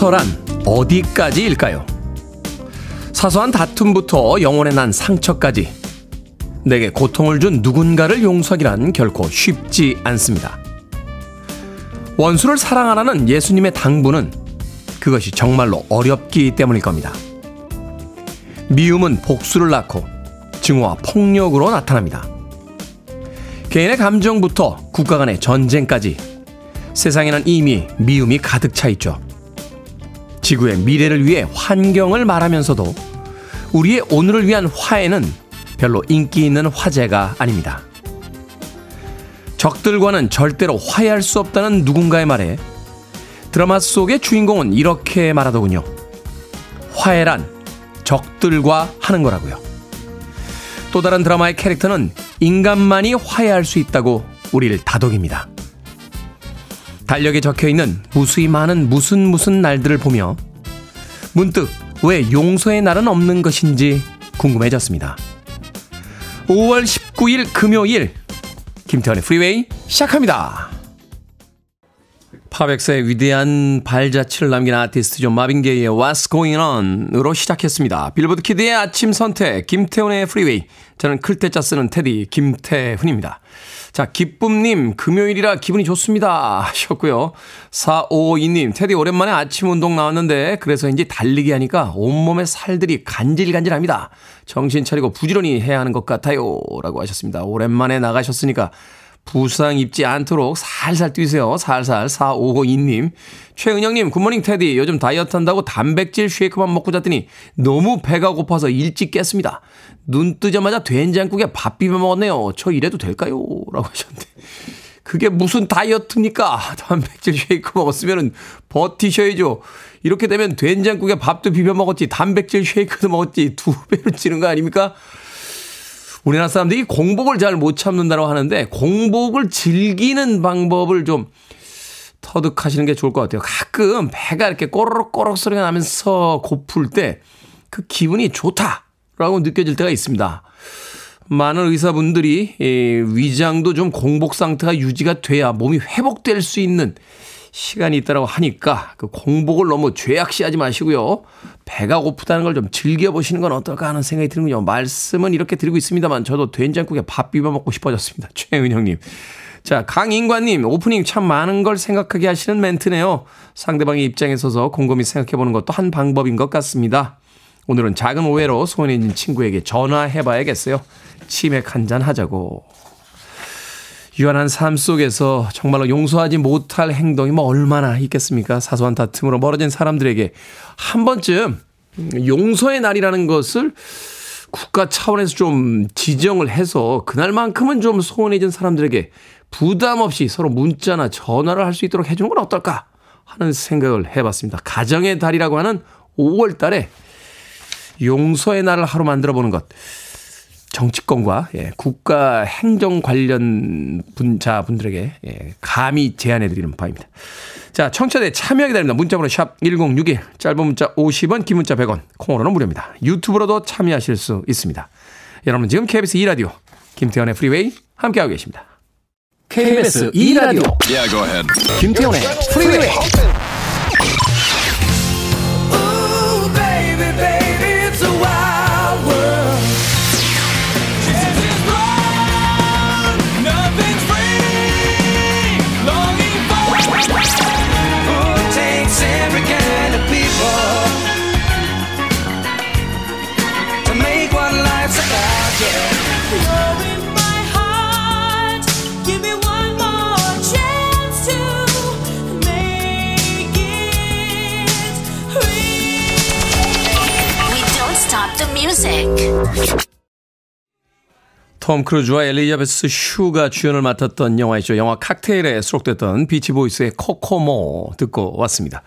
용서란 어디까지일까요? 사소한 다툼부터 영혼에 난 상처까지 내게 고통을 준 누군가를 용서하기란 결코 쉽지 않습니다. 원수를 사랑하라는 예수님의 당부는 그것이 정말로 어렵기 때문일 겁니다. 미움은 복수를 낳고 증오와 폭력으로 나타납니다. 개인의 감정부터 국가 간의 전쟁까지 세상에는 이미 미움이 가득 차 있죠. 지구의 미래를 위해 환경을 말하면서도 우리의 오늘을 위한 화해는 별로 인기 있는 화제가 아닙니다. 적들과는 절대로 화해할 수 없다는 누군가의 말에 드라마 속의 주인공은 이렇게 말하더군요. 화해란 적들과 하는 거라고요. 또 다른 드라마의 캐릭터는 인간만이 화해할 수 있다고 우리를 다독입니다. 달력에 적혀 있는 무수히 많은 무슨 무슨 날들을 보며 문득 왜 용서의 날은 없는 것인지 궁금해졌습니다. 5월 19일 금요일 김태훈의 프리웨이 시작합니다. 팝 역사에 위대한 발자취를 남긴 아티스트 존 마빈 게이의 What's Going On으로 시작했습니다. 빌보드 키드의 아침 선택 김태훈의 프리웨이 저는 클 때 짜 쓰는 테디 김태훈입니다. 자, 기쁨님, 금요일이라 기분이 좋습니다. 하셨고요. 4552님, 테디 오랜만에 아침 운동 나왔는데, 그래서인지 달리기 하니까 온몸에 살들이 간질간질합니다. 정신 차리고 부지런히 해야 하는 것 같아요. 라고 하셨습니다. 오랜만에 나가셨으니까 부상 입지 않도록 살살 뛰세요. 살살. 4552님. 최은영님, 굿모닝 테디. 요즘 다이어트 한다고 단백질 쉐이크만 먹고 잤더니 너무 배가 고파서 일찍 깼습니다. 눈 뜨자마자 된장국에 밥 비벼 먹었네요. 저 이래도 될까요? 라고 하셨는데. 그게 무슨 다이어트입니까? 단백질 쉐이크 먹었으면 버티셔야죠. 이렇게 되면 된장국에 밥도 비벼 먹었지, 단백질 쉐이크도 먹었지, 두 배로 찌는 거 아닙니까? 우리나라 사람들이 공복을 잘 못 참는다고 하는데 공복을 즐기는 방법을 좀 터득하시는 게 좋을 것 같아요. 가끔 배가 이렇게 꼬르륵꼬르륵 소리가 나면서 고플 때 그 기분이 좋다라고 느껴질 때가 있습니다. 많은 의사분들이 위장도 좀 공복 상태가 유지가 돼야 몸이 회복될 수 있는 시간이 있다라고 하니까 그 공복을 너무 죄악시하지 마시고요. 배가 고프다는 걸 좀 즐겨보시는 건 어떨까 하는 생각이 드는군요. 말씀은 이렇게 드리고 있습니다만 저도 된장국에 밥 비벼 먹고 싶어졌습니다. 최은영님. 자, 강인관님, 오프닝 참 많은 걸 생각하게 하시는 멘트네요. 상대방의 입장에 서서 곰곰이 생각해보는 것도 한 방법인 것 같습니다. 오늘은 작은 오해로 소원해진 친구에게 전화해봐야겠어요. 치맥 한 잔 하자고. 유한한 삶 속에서 정말로 용서하지 못할 행동이 뭐 얼마나 있겠습니까? 사소한 다툼으로 멀어진 사람들에게 한 번쯤 용서의 날이라는 것을 국가 차원에서 좀 지정을 해서 그날만큼은 좀 소원해진 사람들에게 부담 없이 서로 문자나 전화를 할 수 있도록 해주는 건 어떨까 하는 생각을 해봤습니다. 가정의 달이라고 하는 5월 달에 용서의 날을 하루 만들어 보는 것. 정치권과 예, 국가 행정 관련 분자 분들에게 예, 감히 제안해 드리는 바입니다. 자, 청취자들 참여 기다립니다. 문자번호 샵 1061, 짧은 문자 50원, 긴 문자 100원, 콩으로는 무료입니다. 유튜브로도 참여하실 수 있습니다. 여러분 지금 KBS 2 라디오 김태현의 프리웨이 함께하고 계십니다. KBS 2 라디오 yeah, 김태현의 프리웨이 톰 크루즈와 엘리자베스 슈가 주연을 맡았던 영화이죠. 영화 칵테일에 수록됐던 비치보이스의 코코모 듣고 왔습니다.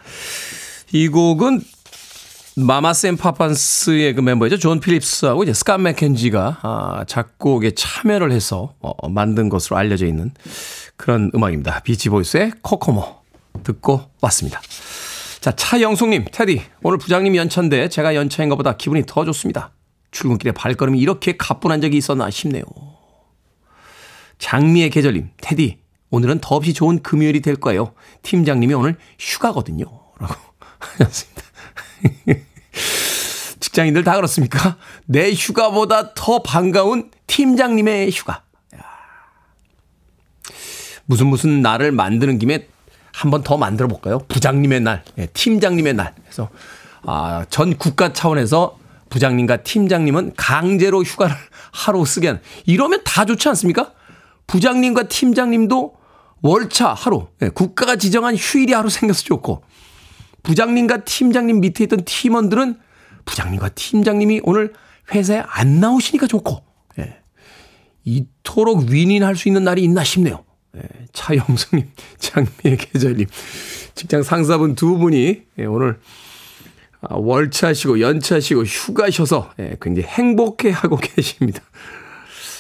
이 곡은 마마스 앤 파파스의 그 멤버이죠. 존 필립스하고 이제 스콧 맥켄지가 아, 작곡에 참여를 해서 어, 만든 것으로 알려져 있는 그런 음악입니다. 비치보이스의 코코모 듣고 왔습니다. 자, 차영숙님, 테디. 오늘 부장님 연차인데 제가 연차인 것보다 기분이 더 좋습니다. 출근길에 발걸음이 이렇게 가뿐한 적이 있었나 싶네요. 장미의 계절님, 테디. 오늘은 더없이 좋은 금요일이 될 거예요. 팀장님이 오늘 휴가거든요. 라고 하셨습니다. 직장인들 다 그렇습니까? 내 휴가보다 더 반가운 팀장님의 휴가. 무슨 무슨 날을 만드는 김에 한 번 더 만들어 볼까요? 부장님의 날, 예, 팀장님의 날. 그래서 아, 전 국가 차원에서 부장님과 팀장님은 강제로 휴가를 하루 쓰게 하는 이러면 다 좋지 않습니까? 부장님과 팀장님도 월차 하루, 예, 국가가 지정한 휴일이 하루 생겨서 좋고 부장님과 팀장님 밑에 있던 팀원들은 부장님과 팀장님이 오늘 회사에 안 나오시니까 좋고 예. 이토록 윈윈할 수 있는 날이 있나 싶네요. 예. 차영성님, 장미의 계절님, 직장 상사분 두 분이 예, 오늘 아, 월차시고 연차시고 휴가셔서 예, 굉장히 행복해하고 계십니다.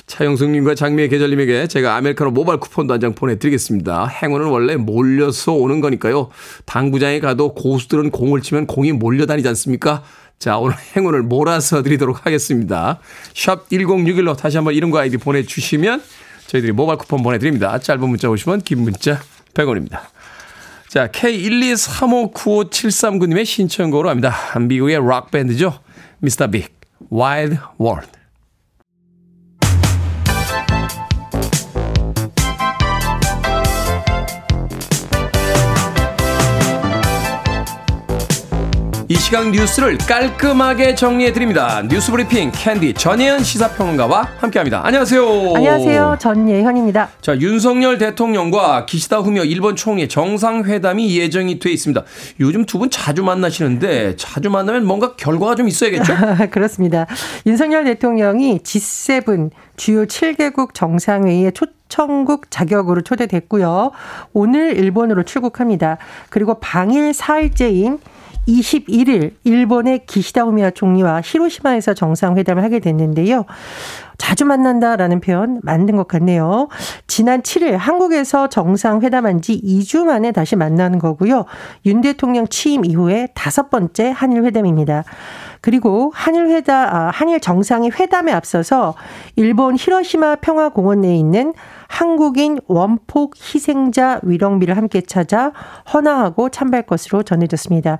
차영숙님과 장미의 계절님에게 제가 아메리카노 모바일 쿠폰도 한 장 보내드리겠습니다. 행운은 원래 몰려서 오는 거니까요. 당구장에 가도 고수들은 공을 치면 공이 몰려다니지 않습니까? 자, 오늘 행운을 몰아서 드리도록 하겠습니다. 샵 1061로 다시 한번 이름과 아이디 보내주시면 저희들이 모바일 쿠폰 보내드립니다. 짧은 문자 오시면 긴 문자 100원입니다. 자, K123595739님의 신청곡으로 합니다. 미국의 락밴드죠. 미스터 빅, Wild World. 이 시간 뉴스를 깔끔하게 정리해 드립니다. 뉴스 브리핑 캔디 전예현 시사평론가와 함께합니다. 안녕하세요. 안녕하세요. 전예현입니다. 자 윤석열 대통령과 기시다 후미오 일본 총리 정상회담이 예정이 돼 있습니다. 요즘 두 분 자주 만나시는데 자주 만나면 뭔가 결과가 좀 있어야겠죠? 그렇습니다. 윤석열 대통령이 G7 주요 7개국 정상회의에 초 청국 자격으로 초대됐고요. 오늘 일본으로 출국합니다. 그리고 방일 4일째인 21일 일본의 기시다 후미야 총리와 히로시마에서 정상회담을 하게 됐는데요. 자주 만난다라는 표현 맞는 것 같네요. 지난 7일 한국에서 정상회담한 지 2주 만에 다시 만나는 거고요. 윤 대통령 취임 이후에 다섯 번째 한일 회담입니다. 그리고 한일 회담, 아, 한일 정상의 회담에 앞서서 일본 히로시마 평화공원 내에 있는 한국인 원폭 희생자 위령비를 함께 찾아 헌화하고 참배할 것으로 전해졌습니다.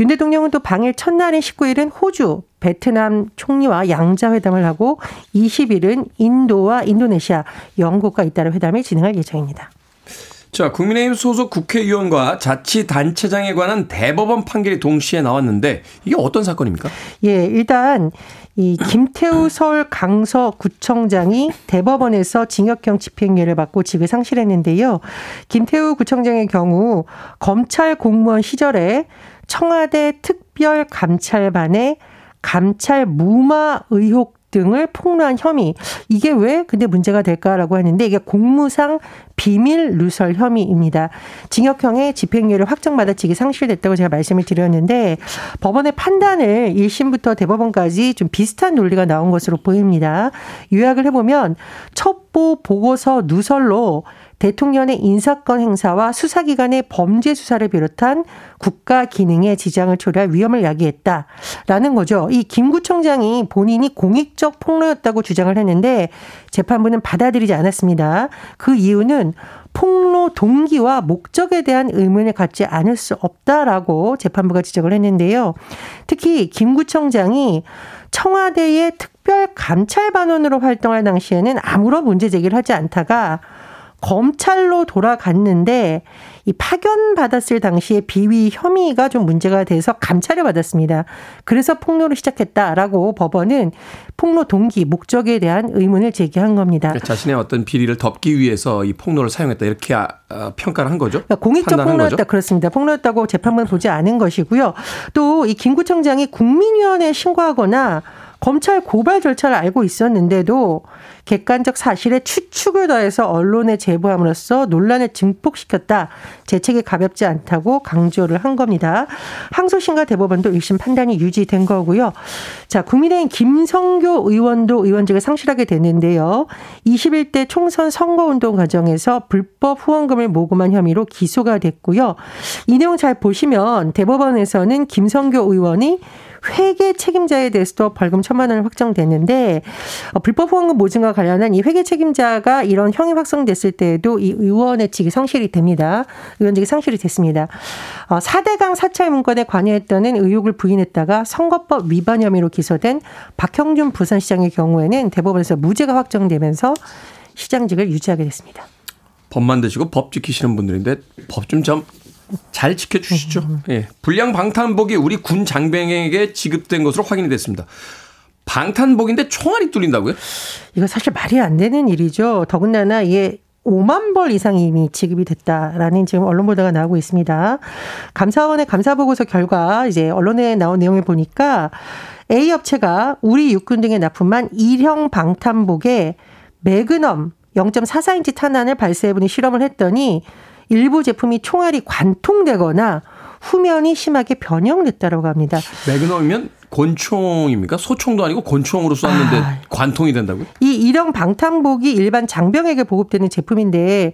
윤 대통령은 또 방일 첫날인 19일은 호주, 베트남 총리와 양자회담을 하고 20일은 인도와 인도네시아, 영국과 잇따라 회담을 진행할 예정입니다. 자, 국민의힘 소속 국회의원과 자치단체장에 관한 대법원 판결이 동시에 나왔는데 이게 어떤 사건입니까? 예, 일단 이 김태우 서울 강서구청장이 대법원에서 징역형 집행유예를 받고 직을 상실했는데요. 김태우 구청장의 경우 검찰 공무원 시절에 청와대 특별감찰반에 감찰 무마 의혹 등을 폭로한 혐의. 이게 왜 근데 문제가 될까라고 하는데 이게 공무상 비밀 누설 혐의입니다. 징역형의 집행유예를 확정받아 직이 상실됐다고 제가 말씀을 드렸는데 법원의 판단을 1심부터 대법원까지 좀 비슷한 논리가 나온 것으로 보입니다. 요약을 해보면 첩보 보고서 누설로 대통령의 인사권 행사와 수사기관의 범죄 수사를 비롯한 국가 기능에 지장을 초래할 위험을 야기했다라는 거죠. 이 김구청장이 본인이 공익적 폭로였다고 주장을 했는데 재판부는 받아들이지 않았습니다. 그 이유는 폭로 동기와 목적에 대한 의문을 갖지 않을 수 없다라고 재판부가 지적을 했는데요. 특히 김구청장이 청와대의 특별 감찰반원으로 활동할 당시에는 아무런 문제 제기를 하지 않다가 검찰로 돌아갔는데 이 파견 받았을 당시에 비위 혐의가 좀 문제가 돼서 감찰을 받았습니다. 그래서 폭로를 시작했다라고 법원은 폭로 동기 목적에 대한 의문을 제기한 겁니다. 그러니까 자신의 어떤 비리를 덮기 위해서 이 폭로를 사용했다 이렇게 아, 어, 평가를 한 거죠. 그러니까 공익적 폭로였다 거죠? 그렇습니다. 폭로였다고 재판부는 보지 않은 것이고요. 또 이 김구청장이 국민위원회에 신고하거나 검찰 고발 절차를 알고 있었는데도 객관적 사실에 추측을 더해서 언론에 제보함으로써 논란을 증폭시켰다. 재책이 가볍지 않다고 강조를 한 겁니다. 항소심과 대법원도 1심 판단이 유지된 거고요. 자, 국민의힘 김성교 의원도 의원직을 상실하게 됐는데요. 21대 총선 선거운동 과정에서 불법 후원금을 모금한 혐의로 기소가 됐고요. 이 내용 잘 보시면 대법원에서는 김성교 의원이 회계 책임자에 대해서도 벌금 천만 원을 확정됐는데 어, 불법 후원금 모증과 관련한 이 회계 책임자가 이런 형이 확정됐을 때에도 이 의원의 직이 상실이 됩니다. 의원직이 상실이 됐습니다. 어, 4대강 사찰 문건에 관여했다는 의혹을 부인했다가 선거법 위반 혐의로 기소된 박형준 부산시장의 경우에는 대법원에서 무죄가 확정되면서 시장직을 유지하게 됐습니다. 법 만 드시고 법 지키시는 분들인데 법 좀 좀 잘 지켜주시죠. 예. 불량 방탄복이 우리 군 장병에게 지급된 것으로 확인이 됐습니다. 방탄복인데 총알이 뚫린다고요? 이거 사실 말이 안 되는 일이죠. 더군다나 이게 5만 벌 이상이 이미 지급이 됐다라는 지금 언론 보도가 나오고 있습니다. 감사원의 감사 보고서 결과 이제 언론에 나온 내용을 보니까 A 업체가 우리 육군 등에 납품한 일형 방탄복에 매그넘 0.44인치 탄환을 발사해보는 실험을 했더니 일부 제품이 총알이 관통되거나 후면이 심하게 변형됐다고 합니다. 매그넘이면 권총입니까? 소총도 아니고 권총으로 쐈는데 아, 관통이 된다고요? 이 일형 방탄복이 일반 장병에게 보급되는 제품인데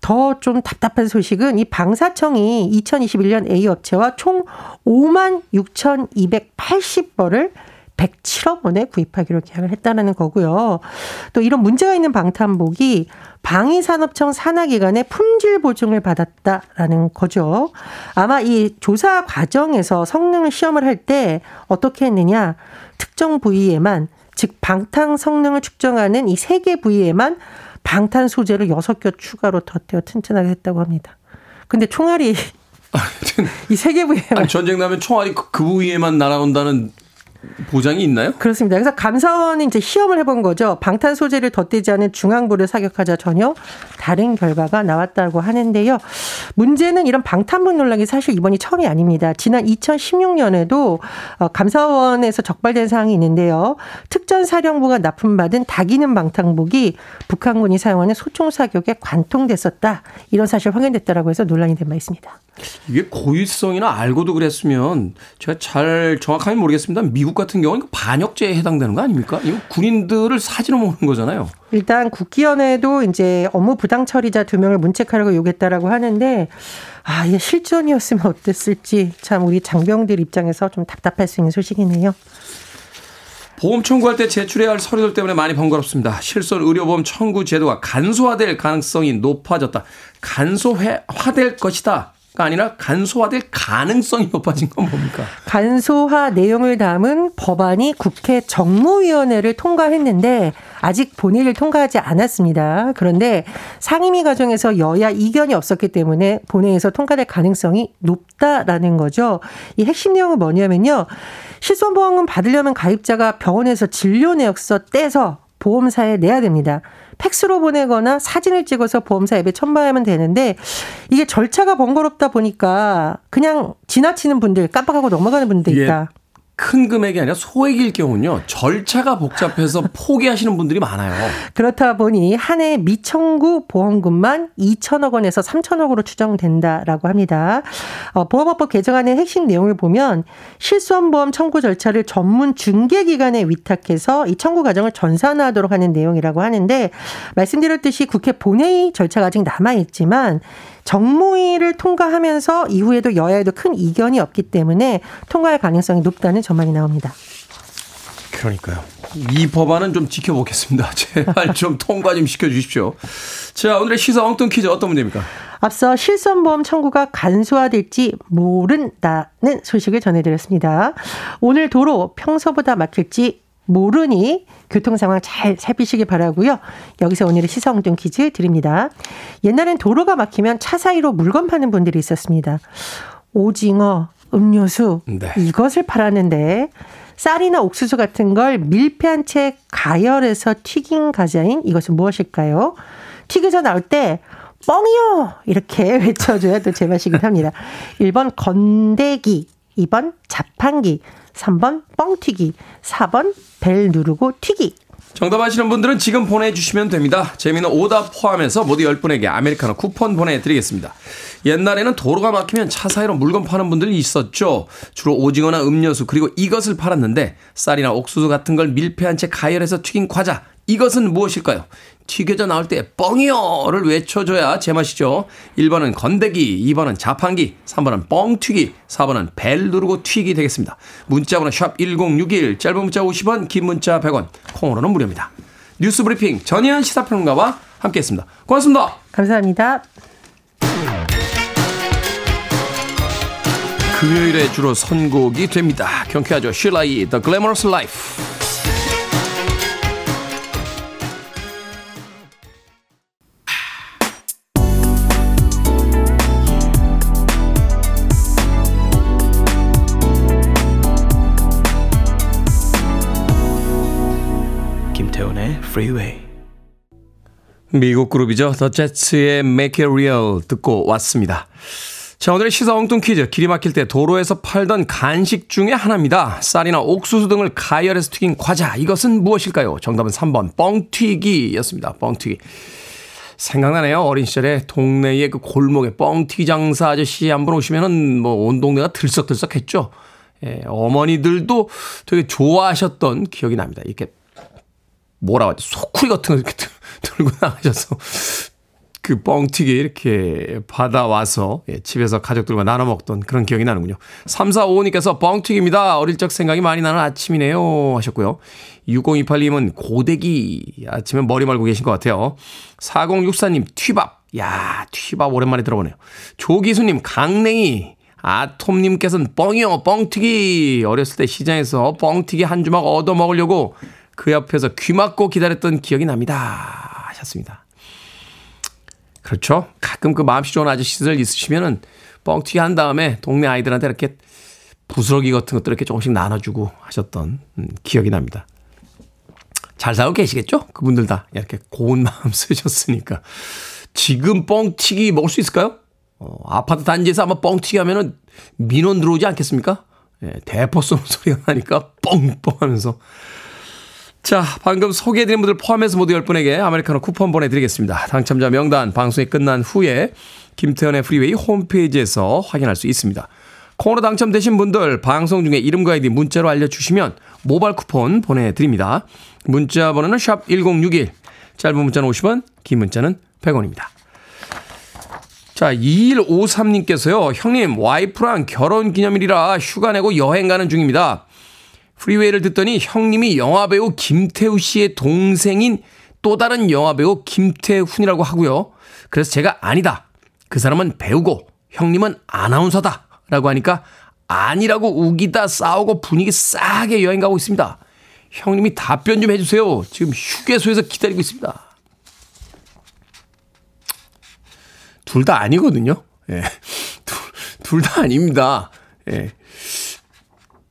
더 좀 답답한 소식은 이 방사청이 2021년 A 업체와 총 5만 6,280벌을 107억 원에 구입하기로 계약을 했다는 거고요. 또 이런 문제가 있는 방탄복이 방위산업청 산하기관의 품질 보증을 받았다라는 거죠. 아마 이 조사 과정에서 성능을 시험을 할 때 어떻게 했느냐. 특정 부위에만, 즉 방탄 성능을 측정하는 이 세 개 부위에만 방탄 소재를 여섯 개 추가로 덧대어 튼튼하게 했다고 합니다. 근데 총알이 이세 개 부위에만 전쟁 나면 총알이 그 부위에만 날아온다는 보장이 있나요? 그렇습니다. 그래서 감사원이 이제 시험을 해본 거죠. 방탄 소재를 덧대지 않은 중앙부를 사격하자 전혀 다른 결과가 나왔다고 하는데요. 문제는 이런 방탄복 논란이 사실 이번이 처음이 아닙니다. 지난 2016년에도 어, 감사원에서 적발된 사항이 있는데요. 특전사령부가 납품받은 다기는 방탄복이 북한군이 사용하는 소총 사격에 관통됐었다. 이런 사실 확인됐다라고 해서 논란이 된 바 있습니다. 이게 고유성이나 알고도 그랬으면 제가 잘 정확하게 모르겠습니다. 미국 같은 경우는 반역죄에 해당되는 거 아닙니까? 이거 군인들을 사지로 먹는 거잖아요. 일단 국기연에도 이제 업무 부당 처리자 두 명을 문책하려고 요구했다라고 하는데 아, 이게 실전이었으면 어땠을지 참 우리 장병들 입장에서 좀 답답할 수 있는 소식이네요. 보험 청구할 때 제출해야 할 서류들 때문에 많이 번거롭습니다. 실손 의료보험 청구 제도가 간소화될 가능성이 높아졌다. 간소화될 것이다. 아니라 간소화될 가능성이 높아진 건 뭡니까? 간소화 내용을 담은 법안이 국회 정무위원회를 통과했는데 아직 본회의를 통과하지 않았습니다. 그런데 상임위 과정에서 여야 이견이 없었기 때문에 본회의에서 통과될 가능성이 높다라는 거죠. 이 핵심 내용은 뭐냐면요. 실손보험금 받으려면 가입자가 병원에서 진료 내역서 떼서 보험사에 내야 됩니다. 팩스로 보내거나 사진을 찍어서 보험사 앱에 첨부하면 되는데 이게 절차가 번거롭다 보니까 그냥 지나치는 분들 깜빡하고 넘어가는 분들 있다. 예. 큰 금액이 아니라 소액일 경우는요 절차가 복잡해서 포기하시는 분들이 많아요. 그렇다 보니 한 해 미청구 보험금만 2천억 원에서 3천억으로 추정된다라고 합니다. 어, 보험업법 개정안의 핵심 내용을 보면 실손보험 청구 절차를 전문 중개기관에 위탁해서 이 청구 과정을 전산화하도록 하는 내용이라고 하는데 말씀드렸듯이 국회 본회의 절차가 아직 남아 있지만 정무위를 통과하면서 이후에도 여야에도 큰 이견이 없기 때문에 통과할 가능성이 높다는 전망이 나옵니다. 그러니까요. 이 법안은 좀 지켜보겠습니다. 제발 좀 통과 좀 시켜주십시오. 자, 오늘의 시사 엉뚱 퀴즈 어떤 문제입니까? 앞서 실손보험 청구가 간소화될지 모른다는 소식을 전해드렸습니다. 오늘 도로 평소보다 막힐지 모르니 교통 상황 잘 살피시기 바라고요. 여기서 오늘의 시사엉뚱 퀴즈 드립니다. 옛날엔 도로가 막히면 차 사이로 물건 파는 분들이 있었습니다. 오징어, 음료수 네. 이것을 팔았는데 쌀이나 옥수수 같은 걸 밀폐한 채 가열해서 튀긴 과자인 이것은 무엇일까요? 튀겨서 나올 때 뻥이요! 이렇게 외쳐줘야 또 제맛이긴 합니다. 1번 건대기, 2번 자판기, 3번 뻥튀기, 4번 벨 누르고 튀기. 정답 아시는 분들은 지금 보내주시면 됩니다. 재미는 오답 포함해서 모두 10분에게 아메리카노 쿠폰 보내드리겠습니다. 옛날에는 도로가 막히면 차 사이로 물건 파는 분들이 있었죠. 주로 오징어나 음료수 그리고 이것을 팔았는데 쌀이나 옥수수 같은 걸 밀폐한 채 가열해서 튀긴 과자 이것은 무엇일까요? 튀겨져 나올 때 뻥이요를 외쳐줘야 제맛이죠. 1번은 건더기, 2번은 자판기, 3번은 뻥튀기, 4번은 벨 누르고 튀기 되겠습니다. 문자번호 샵 1061, 짧은 문자 50원, 긴 문자 100원, 콩으로는 무료입니다. 뉴스 브리핑 전희연 시사평론가와 함께했습니다. 고맙습니다. 감사합니다. 금요일에 주로 선곡이 됩니다. 경쾌하죠. 쉴라이 The Glamorous Life. 김태훈의 Freeway. 미국 그룹이죠. 더 제츠의 Make It Real 듣고 왔습니다. 자, 오늘의 시사 엉뚱 퀴즈. 길이 막힐 때 도로에서 팔던 간식 중에 하나입니다. 쌀이나 옥수수 등을 가열해서 튀긴 과자. 이것은 무엇일까요? 정답은 3번 뻥튀기였습니다. 뻥튀기. 생각나네요. 어린 시절에 동네의 그 골목에 뻥튀기 장사 아저씨 한 번 오시면은 뭐 온 동네가 들썩들썩했죠. 예, 어머니들도 되게 좋아하셨던 기억이 납니다. 이렇게 뭐라고 하지? 소쿠리 같은 거 이렇게 들고 나가셔서 그 뻥튀기 이렇게 받아와서 예, 집에서 가족들과 나눠 먹던 그런 기억이 나는군요. 3455님께서 뻥튀기입니다. 어릴 적 생각이 많이 나는 아침이네요. 하셨고요. 6028님은 고데기 아침에 머리 말고 계신 것 같아요. 4064님 튀밥. 야 튀밥 오랜만에 들어보네요. 조기수님 강냉이. 아톰님께서는 뻥이요 뻥튀기. 어렸을 때 시장에서 뻥튀기 한 주먹 얻어 먹으려고 그 옆에서 귀 막고 기다렸던 기억이 납니다. 하셨습니다. 그렇죠. 가끔 그 마음씨 좋은 아저씨들 있으시면은 뻥튀기 한 다음에 동네 아이들한테 이렇게 부스러기 같은 것들 이렇게 조금씩 나눠주고 하셨던 음, 기억이 납니다. 잘 살고 계시겠죠? 그분들 다 이렇게 고운 마음 쓰셨으니까. 지금 뻥튀기 먹을 수 있을까요? 어, 아파트 단지에서 아마 뻥튀기 하면은 민원 들어오지 않겠습니까? 예, 대포 쏘는 소리가 나니까 뻥뻥 하면서 자, 방금 소개해드린 분들 포함해서 모두 10분에게 아메리카노 쿠폰 보내드리겠습니다. 당첨자 명단 방송이 끝난 후에 김태훈의 프리웨이 홈페이지에서 확인할 수 있습니다. 콩으로 당첨되신 분들 방송 중에 이름과 아이디 문자로 알려주시면 모바일 쿠폰 보내드립니다. 문자 번호는 샵 1061, 짧은 문자는 50원, 긴 문자는 100원입니다. 자, 2153님께서요, 형님, 와이프랑 결혼 기념일이라 휴가 내고 여행 가는 중입니다. 프리웨이를 듣더니 형님이 영화배우 김태우 씨의 동생인 또 다른 영화배우 김태훈이라고 하고요. 그래서 제가 아니다. 그 사람은 배우고 형님은 아나운서다. 라고 하니까 아니라고 우기다 싸우고 분위기 싸게 여행 가고 있습니다. 형님이 답변 좀 해주세요. 지금 휴게소에서 기다리고 있습니다. 둘 다 아니거든요. 예. 둘 다 아닙니다. 예.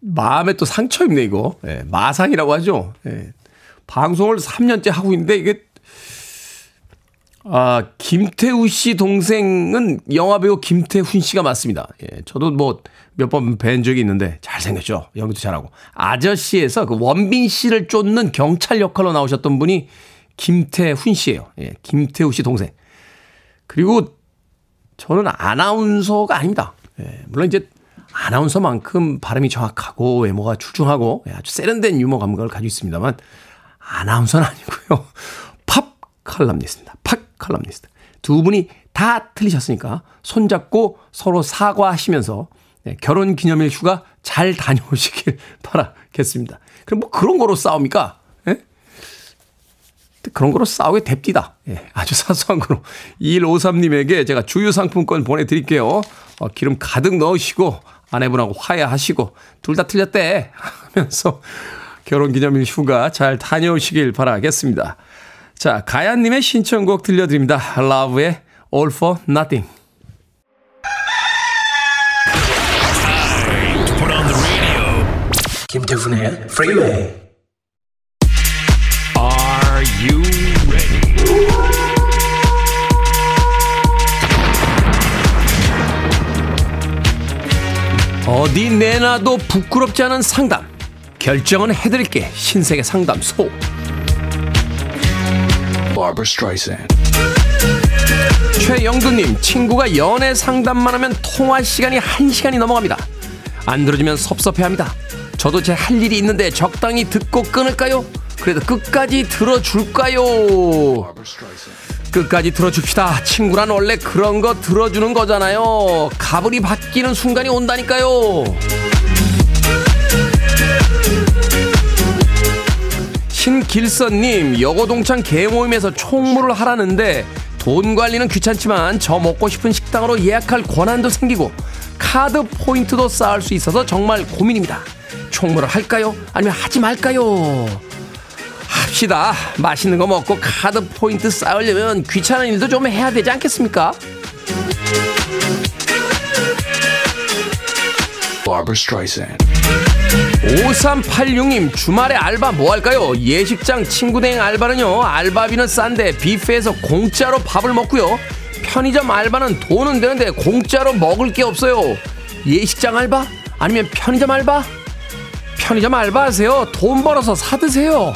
마음에 또 상처 입네, 이거. 예, 마상이라고 하죠. 예. 방송을 3년째 하고 있는데 이게 아, 김태우 씨 동생은 영화배우 김태훈 씨가 맞습니다. 예, 저도 뭐 몇 번 뵌 적이 있는데 잘생겼죠. 연기도 잘하고. 아저씨에서 그 원빈 씨를 쫓는 경찰 역할로 나오셨던 분이 김태훈 씨예요. 예, 김태우 씨 동생. 그리고 저는 아나운서가 아닙니다. 예, 물론 이제 아나운서만큼 발음이 정확하고 외모가 출중하고 아주 세련된 유머 감각을 가지고 있습니다만 아나운서는 아니고요. 팝 칼럼니스트입니다. 팝 칼럼니스트. 두 분이 다 틀리셨으니까 손잡고 서로 사과하시면서 네, 결혼 기념일 휴가 잘 다녀오시길 바라겠습니다. 그럼 뭐 그런 거로 싸웁니까? 예? 그런 거로 싸우게 됩디다. 예, 아주 사소한 거로. 2153님에게 제가 주유상품권 보내드릴게요. 어, 기름 가득 넣으시고 아내분하고 화해하시고 둘 다 틀렸대 하면서 결혼기념일 휴가 잘 다녀오시길 바라겠습니다. 자, 가야님의 신청곡 들려드립니다. 라브의 All for Nothing. 김태훈의 Freeway. 어디 내놔도 부끄럽지 않은 상담. 결정은 해드릴게. 신세계 상담소. 최영두님, 친구가 연애 상담만 하면 통화 시간이 1시간이 넘어갑니다. 안 들어주면 섭섭해 합니다. 저도 제 할 일이 있는데 적당히 듣고 끊을까요? 그래도 끝까지 들어줄까요? 끝까지 들어줍시다. 친구란 원래 그런 거 들어주는 거잖아요. 가불이 바뀌는 순간이 온다니까요. 신길선님, 여고동창 개모임에서 총무를 하라는데 돈 관리는 귀찮지만 저 먹고 싶은 식당으로 예약할 권한도 생기고 카드 포인트도 쌓을 수 있어서 정말 고민입니다. 총무를 할까요? 아니면 하지 말까요? 합시다. 맛있는 거 먹고 카드 포인트 쌓으려면 귀찮은 일도 좀 해야 되지 않겠습니까? 5386님 주말에 알바 뭐 할까요? 예식장 친구 댕 알바는요 알바비는 싼데 뷔페에서 공짜로 밥을 먹고요 편의점 알바는 돈은 되는데 공짜로 먹을 게 없어요 예식장 알바? 아니면 편의점 알바? 편의점 알바하세요 돈 벌어서 사드세요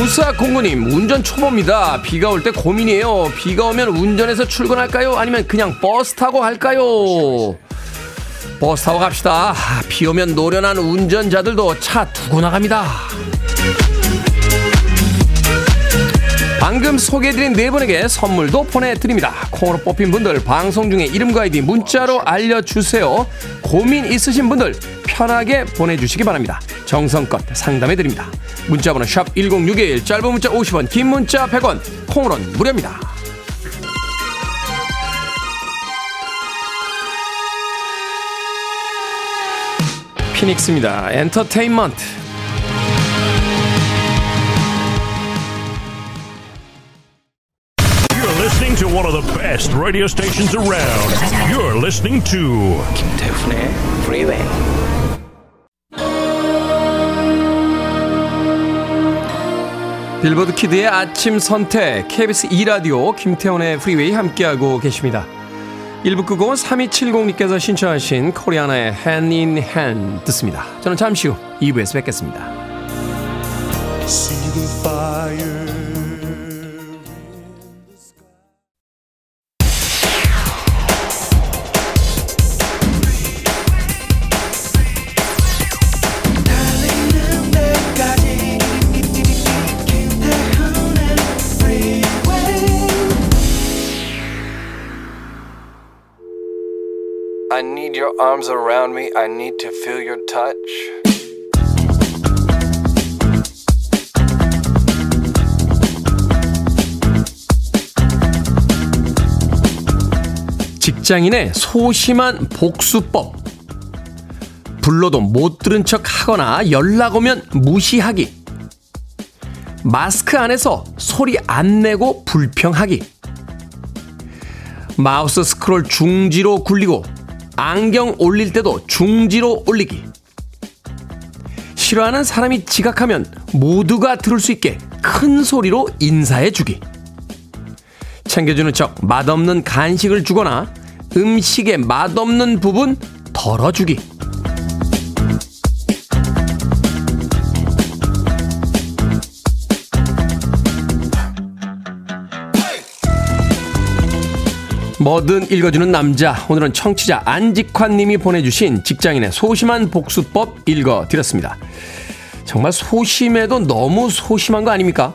9409님 운전 초보입니다 비가 올 때 고민이에요 비가 오면 운전해서 출근할까요 아니면 그냥 버스 타고 갈까요 버스 타고 갑시다 비 오면 노련한 운전자들도 차 두고 나갑니다 방금 소개해드린 네 분에게 선물도 보내드립니다. 콩으로 뽑힌 분들 방송 중에 이름과 아이디 문자로 알려주세요. 고민 있으신 분들 편하게 보내주시기 바랍니다. 정성껏 상담해 드립니다. 문자번호 샵1061 짧은 문자 50원 긴 문자 100원 콩으로는 무료입니다. 피닉스입니다. 엔터테인먼트 listening to one of the best radio stations around. You're listening to 김태훈의 Freeway. 빌보드 키드의 아침 선택 KBS 2라디오 김태훈의 프리웨이 함께하고 계십니다. 1부 끄고 3270님께서 신청하신 코리아나의 Hand in Hand 듣습니다. 저는 잠시 후 2부에서 뵙겠습니다. Arms around me. I need to feel your touch. 직장인의 소심한 복수법. 불러도 못 들은 척 하거나 연락 오면 무시하기. 마스크 안에서 소리 안 내고 불평하기. 마우스 스크롤 중지로 굴리고 안경 올릴 때도 중지로 올리기. 싫어하는 사람이 지각하면 모두가 들을 수 있게 큰 소리로 인사해 주기. 챙겨주는 척 맛없는 간식을 주거나 음식에 맛없는 부분 덜어주기. 뭐든 읽어주는 남자. 오늘은 청취자 안직환 님이 보내주신 직장인의 소심한 복수법 읽어드렸습니다. 정말 소심해도 너무 소심한 거 아닙니까?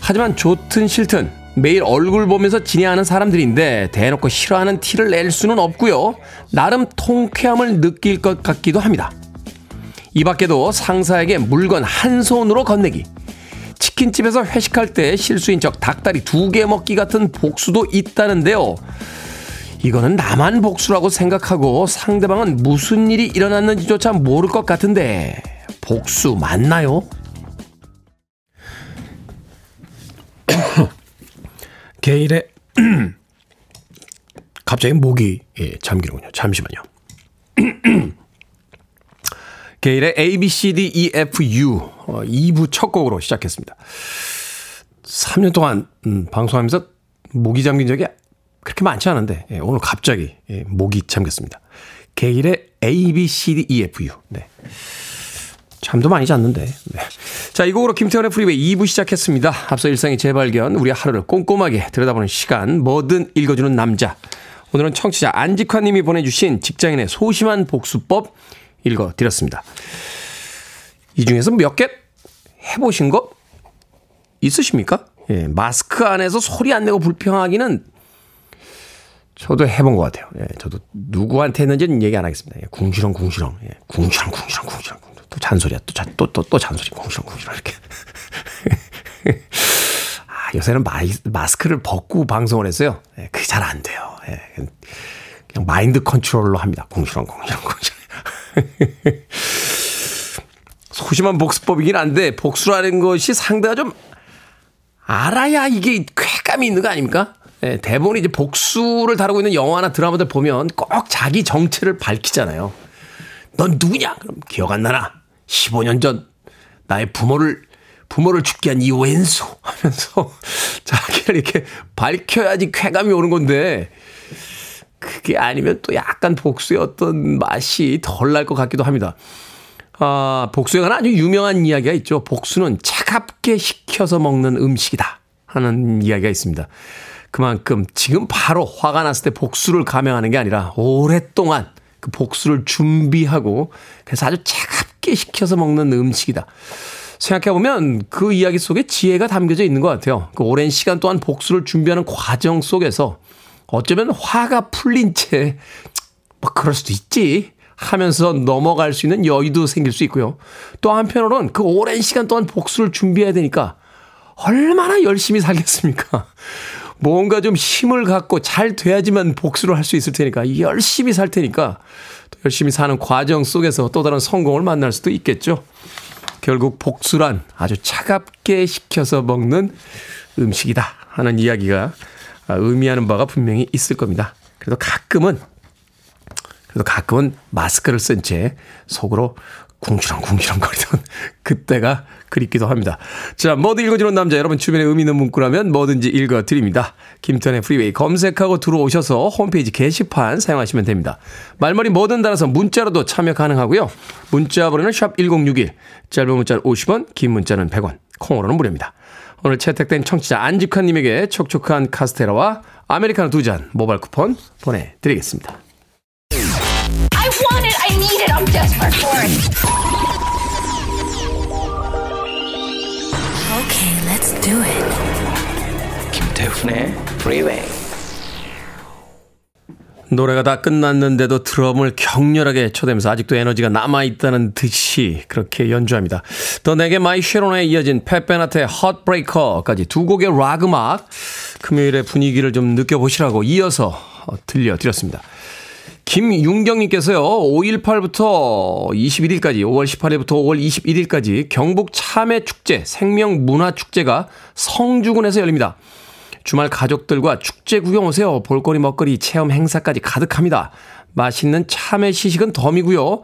하지만 좋든 싫든 매일 얼굴 보면서 지내하는 사람들인데 대놓고 싫어하는 티를 낼 수는 없고요. 나름 통쾌함을 느낄 것 같기도 합니다. 이 밖에도 상사에게 물건 한 손으로 건네기. 치킨집에서 회식할 때 실수인 척 닭다리 두 개 먹기 같은 복수도 있다는데요. 이거는 나만 복수라고 생각하고 상대방은 무슨 일이 일어났는지조차 모를 것 같은데 복수 맞나요? 게일의 갑자기 목이 예, 잠기는군요. 잠시만요. 게일의 A, B, C, D, E, F, U 어, 2부 첫 곡으로 시작했습니다. 3년 동안 음, 방송하면서 목이 잠긴 적이 그렇게 많지 않은데 예, 오늘 갑자기 예, 목이 잠겼습니다. 게일의 A, B, C, D, E, F, U. 네. 잠도 많이 잤는데. 네. 자, 이 곡으로 김태현의 프리웨이 2부 시작했습니다. 앞서 일상의 재발견, 우리 하루를 꼼꼼하게 들여다보는 시간, 뭐든 읽어주는 남자. 오늘은 청취자 안직환 님이 보내주신 직장인의 소심한 복수법 읽어드렸습니다. 이 중에서 몇 개 해보신 거 있으십니까? 예, 마스크 안에서 소리 안 내고 불평하기는 저도 해본 것 같아요. 예, 저도 누구한테 했는지는 얘기 안 하겠습니다. 예, 궁시렁 궁시렁, 예, 궁시렁 궁시렁 궁시렁, 또 잔소리야, 또 잔, 또, 또, 또 잔소리, 궁시렁 궁시렁 이렇게. 아, 요새는 마이, 마스크를 벗고 방송을 했어요. 예, 그게 잘 안 돼요. 예, 그냥 마인드 컨트롤로 합니다. 궁시렁 궁시렁 궁시렁. 소심한 복수법이긴 한데 복수라는 것이 상대가 좀 알아야 이게 쾌감이 있는 거 아닙니까? 예, 대부분 이제 복수를 다루고 있는 영화나 드라마들 보면 꼭 자기 정체를 밝히잖아요. 넌 누구냐? 그럼 기억 안 나나? 15년 전 나의 부모를 부모를 죽게 한 이 왼수 하면서 자기를 이렇게 밝혀야지 쾌감이 오는 건데 그게 아니면 또 약간 복수의 어떤 맛이 덜 날 것 같기도 합니다. 아, 복수에 관한 아주 유명한 이야기가 있죠. 복수는 차갑게 식혀서 먹는 음식이다. 하는 이야기가 있습니다. 그만큼 지금 바로 화가 났을 때 복수를 감행하는 게 아니라 오랫동안 그 복수를 준비하고 그래서 아주 차갑게 식혀서 먹는 음식이다. 생각해보면 그 이야기 속에 지혜가 담겨져 있는 것 같아요. 그 오랜 시간 동안 복수를 준비하는 과정 속에서 어쩌면 화가 풀린 채, 뭐, 그럴 수도 있지. 하면서 넘어갈 수 있는 여유도 생길 수 있고요. 또 한편으로는 그 오랜 시간 동안 복수를 준비해야 되니까 얼마나 열심히 살겠습니까? 뭔가 좀 힘을 갖고 잘 돼야지만 복수를 할 수 있을 테니까 열심히 살 테니까 또 열심히 사는 과정 속에서 또 다른 성공을 만날 수도 있겠죠. 결국 복수란 아주 차갑게 식혀서 먹는 음식이다 하는 이야기가 의미하는 바가 분명히 있을 겁니다. 그래도 가끔은 그래도 가끔은 마스크를 쓴 채 속으로 궁시렁궁시렁 거리던 그때가 그립기도 합니다. 자, 뭐든 읽어주는 남자, 여러분 주변에 의미 있는 문구라면 뭐든지 읽어드립니다. 김태현의 프리웨이 검색하고 들어오셔서 홈페이지 게시판 사용하시면 됩니다. 말머리 뭐든 달아서 문자로도 참여 가능하고요. 문자 번호는 샵 1061, 짧은 문자는 50원, 긴 문자는 100원, 콩으로는 무료입니다. 오늘 채택된 청취자 안직환님에게 촉촉한 카스테라와 아메리카노 두 잔 모바일 쿠폰 보내드리겠습니다. I need it. I'm desperate for it. Okay, let's do it. 김태훈의 Freeway. 노래가 다 끝났는데도 드럼을 격렬하게 쳐대면서 아직도 에너지가 남아있다는 듯이 그렇게 연주합니다. 더 낵의 My Sharona에 이어진 팻 베네타의 Heartbreaker까지 두 곡의 락 음악 금요일의 분위기를 좀 느껴보시라고 이어서 들려드렸습니다. 김윤경님께서요, 5.18부터 21일까지, 5월 18일부터 5월 21일까지 경북 참외축제, 생명문화축제가 성주군에서 열립니다. 주말 가족들과 축제 구경 오세요. 볼거리 먹거리 체험 행사까지 가득합니다. 맛있는 참외 시식은 덤이고요.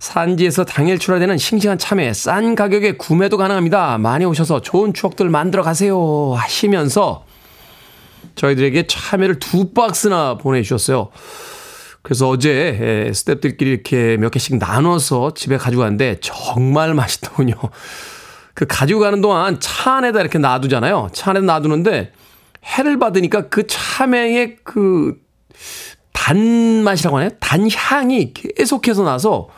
산지에서 당일 출하되는 싱싱한 참외 싼 가격에 구매도 가능합니다. 많이 오셔서 좋은 추억들 만들어 가세요. 하시면서 저희들에게 참외를 두 박스나 보내주셨어요. 그래서 어제 스탭들끼리 이렇게 몇 개씩 나눠서 집에 가지고 갔는데 정말 맛있더군요. 그 가지고 가는 동안 차 안에다 이렇게 놔두잖아요. 차 안에다 놔두는데 해를 받으니까 그 참외의 그 단맛이라고 하나요? 단향이 계속해서 나서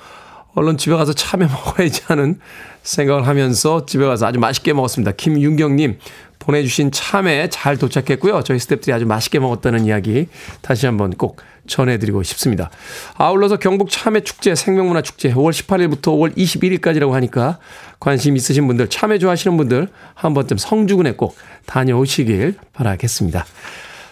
얼른 집에 가서 참외 먹어야지 하는 생각을 하면서 집에 가서 아주 맛있게 먹었습니다. 김윤경님 보내주신 참외 잘 도착했고요. 저희 스탭들이 아주 맛있게 먹었다는 이야기 다시 한번 꼭 전해드리고 싶습니다. 아울러서 경북 참외 축제, 생명문화 축제 5월 18일부터 5월 21일까지라고 하니까 관심 있으신 분들, 참외 좋아하시는 분들 한 번쯤 성주군에 꼭 다녀오시길 바라겠습니다.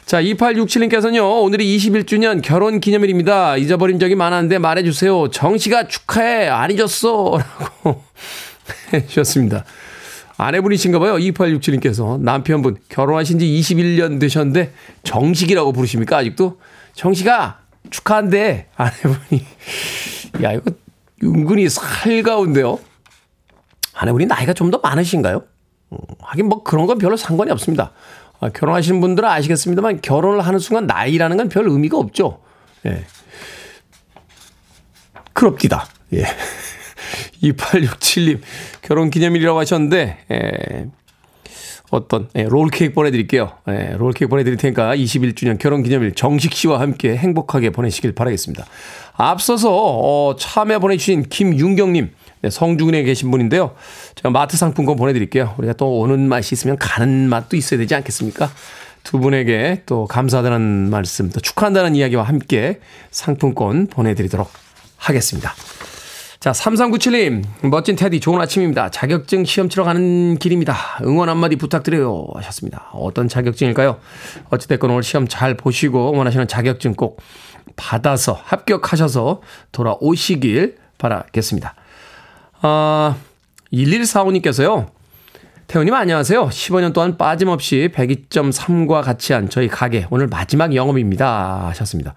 자, 2867님께서는요, 오늘이 21주년 결혼 기념일입니다. 잊어버린 적이 많았는데 말해주세요. 정씨가 축하해. 안 잊었어. 라고 해주셨습니다. 아내분이신가 봐요. 2867님께서. 남편분, 결혼하신 지 21년 되셨는데, 정식이라고 부르십니까? 아직도? 정식아, 축하한대. 아내분이. 야, 이거 은근히 살가운데요. 아내분이 나이가 좀 더 많으신가요? 어, 하긴 뭐 그런 건 별로 상관이 없습니다. 아, 결혼하시는 분들은 아시겠습니다만 결혼을 하는 순간 나이라는 건 별 의미가 없죠. 예. 그럽디다. 예. 2867님, 결혼 기념일이라고 하셨는데, 에, 어떤 예, 롤케이크 보내드릴게요. 예, 롤케이크 보내드릴 테니까 21주년 결혼 기념일 정식 씨와 함께 행복하게 보내시길 바라겠습니다. 앞서서 어, 참여 보내주신 김윤경님 네, 성주군에 계신 분인데요. 제가 마트 상품권 보내드릴게요. 우리가 또 오는 맛이 있으면 가는 맛도 있어야 되지 않겠습니까? 두 분에게 또 감사하다는 말씀, 또 축하한다는 이야기와 함께 상품권 보내드리도록 하겠습니다. 자, 3397님, 멋진 테디, 좋은 아침입니다. 자격증 시험 치러 가는 길입니다. 응원 한마디 부탁드려요. 하셨습니다. 어떤 자격증일까요? 어찌됐건 오늘 시험 잘 보시고 원하시는 자격증 꼭 받아서 합격하셔서 돌아오시길 바라겠습니다. 아, 1145님께서요. 태훈님 안녕하세요. 15년 동안 빠짐없이 102.3과 같이 한 저희 가게 오늘 마지막 영업입니다 하셨습니다.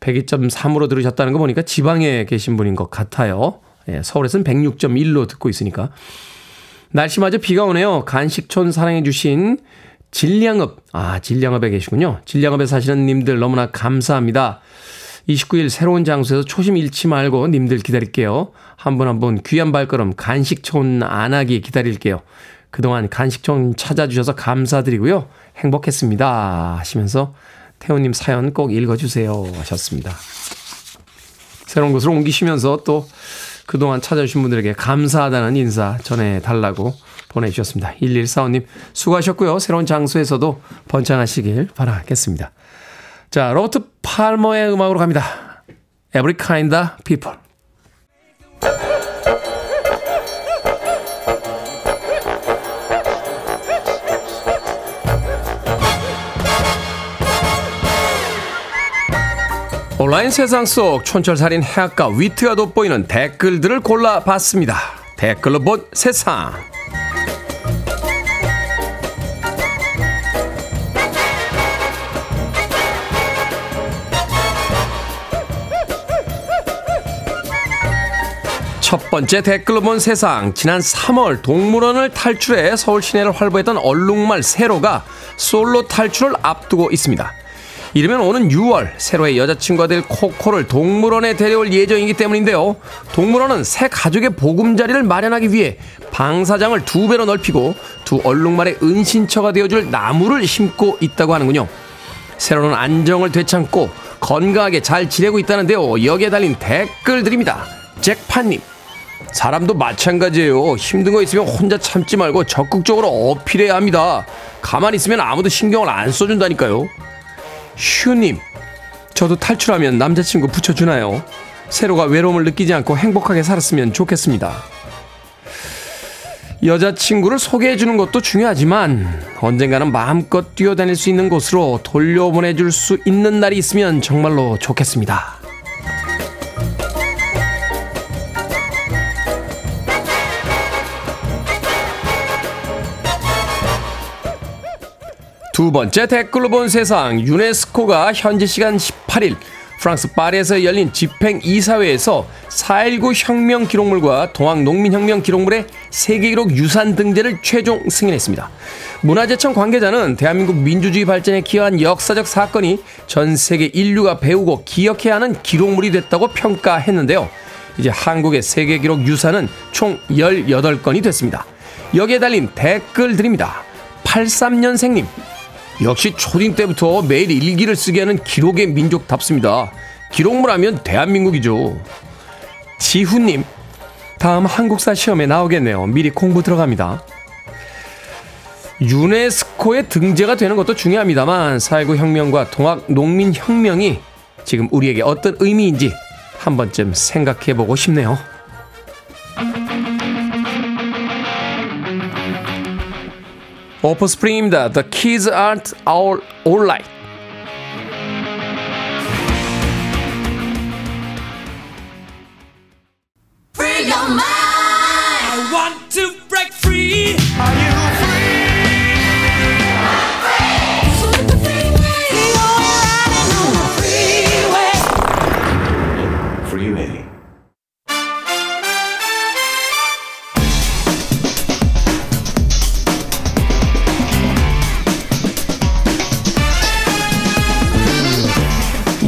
102.3으로 들으셨다는 거 보니까 지방에 계신 분인 것 같아요. 예, 서울에서는 106.1로 듣고 있으니까. 날씨마저 비가 오네요. 간식촌 사랑해 주신 진량읍. 아, 진량읍에 계시군요. 진량읍에 사시는 님들 너무나 감사합니다. 29일 새로운 장소에서 초심 잃지 말고 님들 기다릴게요. 한 분 한 분 귀한 발걸음 간식촌 안 하기 기다릴게요. 그동안 간식촌 찾아주셔서 감사드리고요. 행복했습니다. 하시면서 태호님 사연 꼭 읽어주세요. 하셨습니다. 새로운 곳으로 옮기시면서 또 그동안 찾아주신 분들에게 감사하다는 인사 전해달라고 보내주셨습니다. 1145님 수고하셨고요. 새로운 장소에서도 번창하시길 바라겠습니다. 자, 로트 팔머의 음악으로 갑니다. Every kind of people. 온라인 세상 속 촌철살인 해악과 위트가 돋보이는 댓글들을 골라봤습니다. 댓글로 본 세상. 첫 번째 댓글로 본 세상. 지난 3월 동물원을 탈출해 서울 시내를 활보했던 얼룩말 세로가 솔로 탈출을 앞두고 있습니다. 이르면 오는 6월 세로의 여자친구가 될 코코를 동물원에 데려올 예정이기 때문인데요. 동물원은 새 가족의 보금자리를 마련하기 위해 방사장을 두 배로 넓히고 두 얼룩말의 은신처가 되어줄 나무를 심고 있다고 하는군요. 세로는 안정을 되찾고 건강하게 잘 지내고 있다는데요. 여기에 달린 댓글들입니다. 잭파님. 사람도 마찬가지예요. 힘든 거 있으면 혼자 참지 말고 적극적으로 어필해야 합니다. 가만히 있으면 아무도 신경을 안 써준다니까요. 슈님, 저도 탈출하면 남자친구 붙여주나요? 세로가 외로움을 느끼지 않고 행복하게 살았으면 좋겠습니다. 여자친구를 소개해주는 것도 중요하지만 언젠가는 마음껏 뛰어다닐 수 있는 곳으로 돌려보내줄 수 있는 날이 있으면 정말로 좋겠습니다. 두 번째 댓글로 본 세상 유네스코가 현지 시간 18일 프랑스 파리에서 열린 집행 이사회에서 4.19 혁명 기록물과 동학 농민혁명 기록물의 세계 기록 유산 등재를 최종 승인했습니다. 문화재청 관계자는 대한민국 민주주의 발전에 기여한 역사적 사건이 전 세계 인류가 배우고 기억해야 하는 기록물이 됐다고 평가했는데요. 이제 한국의 세계 기록 유산은 총 18건이 됐습니다. 여기에 달린 댓글 드립니다. 83년생님, 역시 초딩 때부터 매일 일기를 쓰게 하는 기록의 민족답습니다. 기록물 하면 대한민국이죠. 지훈님, 다음 한국사 시험에 나오겠네요. 미리 공부 들어갑니다. 유네스코에 등재가 되는 것도 중요합니다만, 4.19 혁명과 동학 농민 혁명이 지금 우리에게 어떤 의미인지 한 번쯤 생각해 보고 싶네요. 오프스프링입니다. The kids aren't all alright.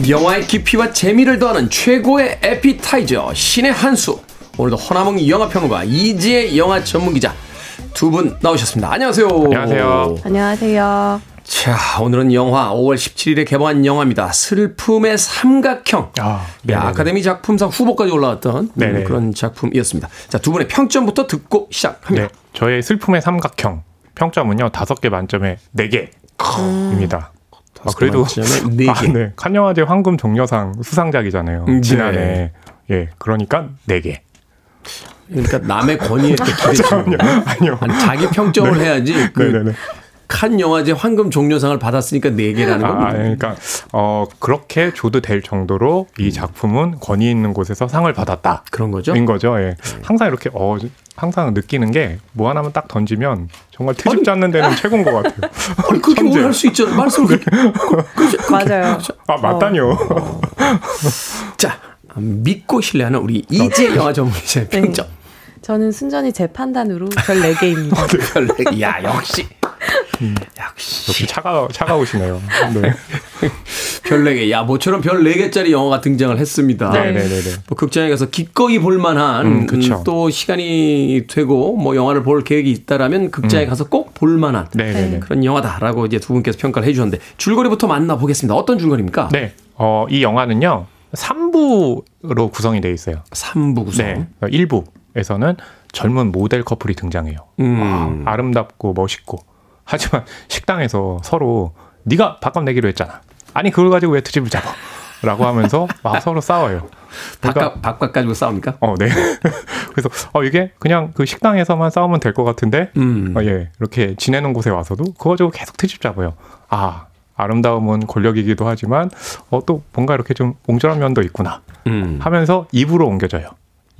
영화의 깊이와 재미를 더하는 최고의 에피타이저 신의 한수 오늘도 허나몽 영화평론가 이지혜 영화 전문기자 두 분 나오셨습니다. 안녕하세요. 안녕하세요. 안녕하세요. 자, 오늘은 영화 5월 17일에 개봉한 영화입니다. 슬픔의 삼각형. 아, 네, 네네네. 아카데미 작품상 후보까지 올라왔던 음, 네네. 그런 작품이었습니다. 자, 두 분의 평점부터 듣고 시작합니다. 네, 저의 슬픔의 삼각형 평점은요 다섯 개 만점에 네 개입니다. 아, 그래도 네 개. 아, 네. 칸 영화제 황금 종려상 수상작이잖아요. 음, 네. 지난해 예 그러니까 네 개. 그러니까 남의 권위에 거. 아니요. 아니, 자기 평점을 해야지. 그 네네네. 칸 영화제 황금 종려상을 받았으니까 네 개라는 아, 겁니다. 그러니까 어 그렇게 줘도 될 정도로 이 작품은 권위 있는 곳에서 상을 받았다. 그런 거죠? 인 거죠. 예. 항상 이렇게 어 항상 느끼는 게 뭐 하나만 딱 던지면 정말 트집 잡는 데는 최고인 것 같아요. 아니, 그렇게 천재. 오해할 수 있잖아요. 말씀을 그렇게. 맞아요. 아 맞다니요. 자, 믿고 신뢰하는 우리 이재 영화 전문기자의 네. 평점. 저는 순전히 제 판단으로 별 4개입니다. 별네 개. 야, 역시. 역시. 역시 차가 차가우시네요. 네. 별 4개. 야, 모처럼 별 4개짜리 영화가 등장을 했습니다. 네네네네. 뭐 극장에 가서 기꺼이 볼 만한 음, 그쵸. 음, 또 시간이 되고 뭐 영화를 볼 계획이 있다라면 극장에 가서 꼭 볼 만한 음. 네네네. 그런 영화다라고 이제 두 분께서 평가를 해 주셨는데 줄거리부터 만나 보겠습니다. 어떤 줄거리입니까? 네. 어, 이 영화는요. 3부로 구성이 되어 있어요. 3부 구성. 네. 1부에서는 젊은 모델 커플이 등장해요. 음. 아 름답고 멋있고. 하지만 식당에서 서로 네가 밥값 내기로 했잖아. 아니 그걸 가지고 왜 트집을 잡아? 라고 하면서 막 서로 싸워요. 그러니까 밥값 밥값 가지고 싸웁니까? 어, 네. 그래서 어 이게 그냥 그 식당에서만 싸우면 될 것 같은데 음. 어, 예. 이렇게 지내는 곳에 와서도 그거 가지고 계속 트집 잡아요. 아, 아름다움은 권력이기도 하지만 어 또 뭔가 이렇게 좀 옹졸한 면도 있구나 음. 하면서 2부로 옮겨져요.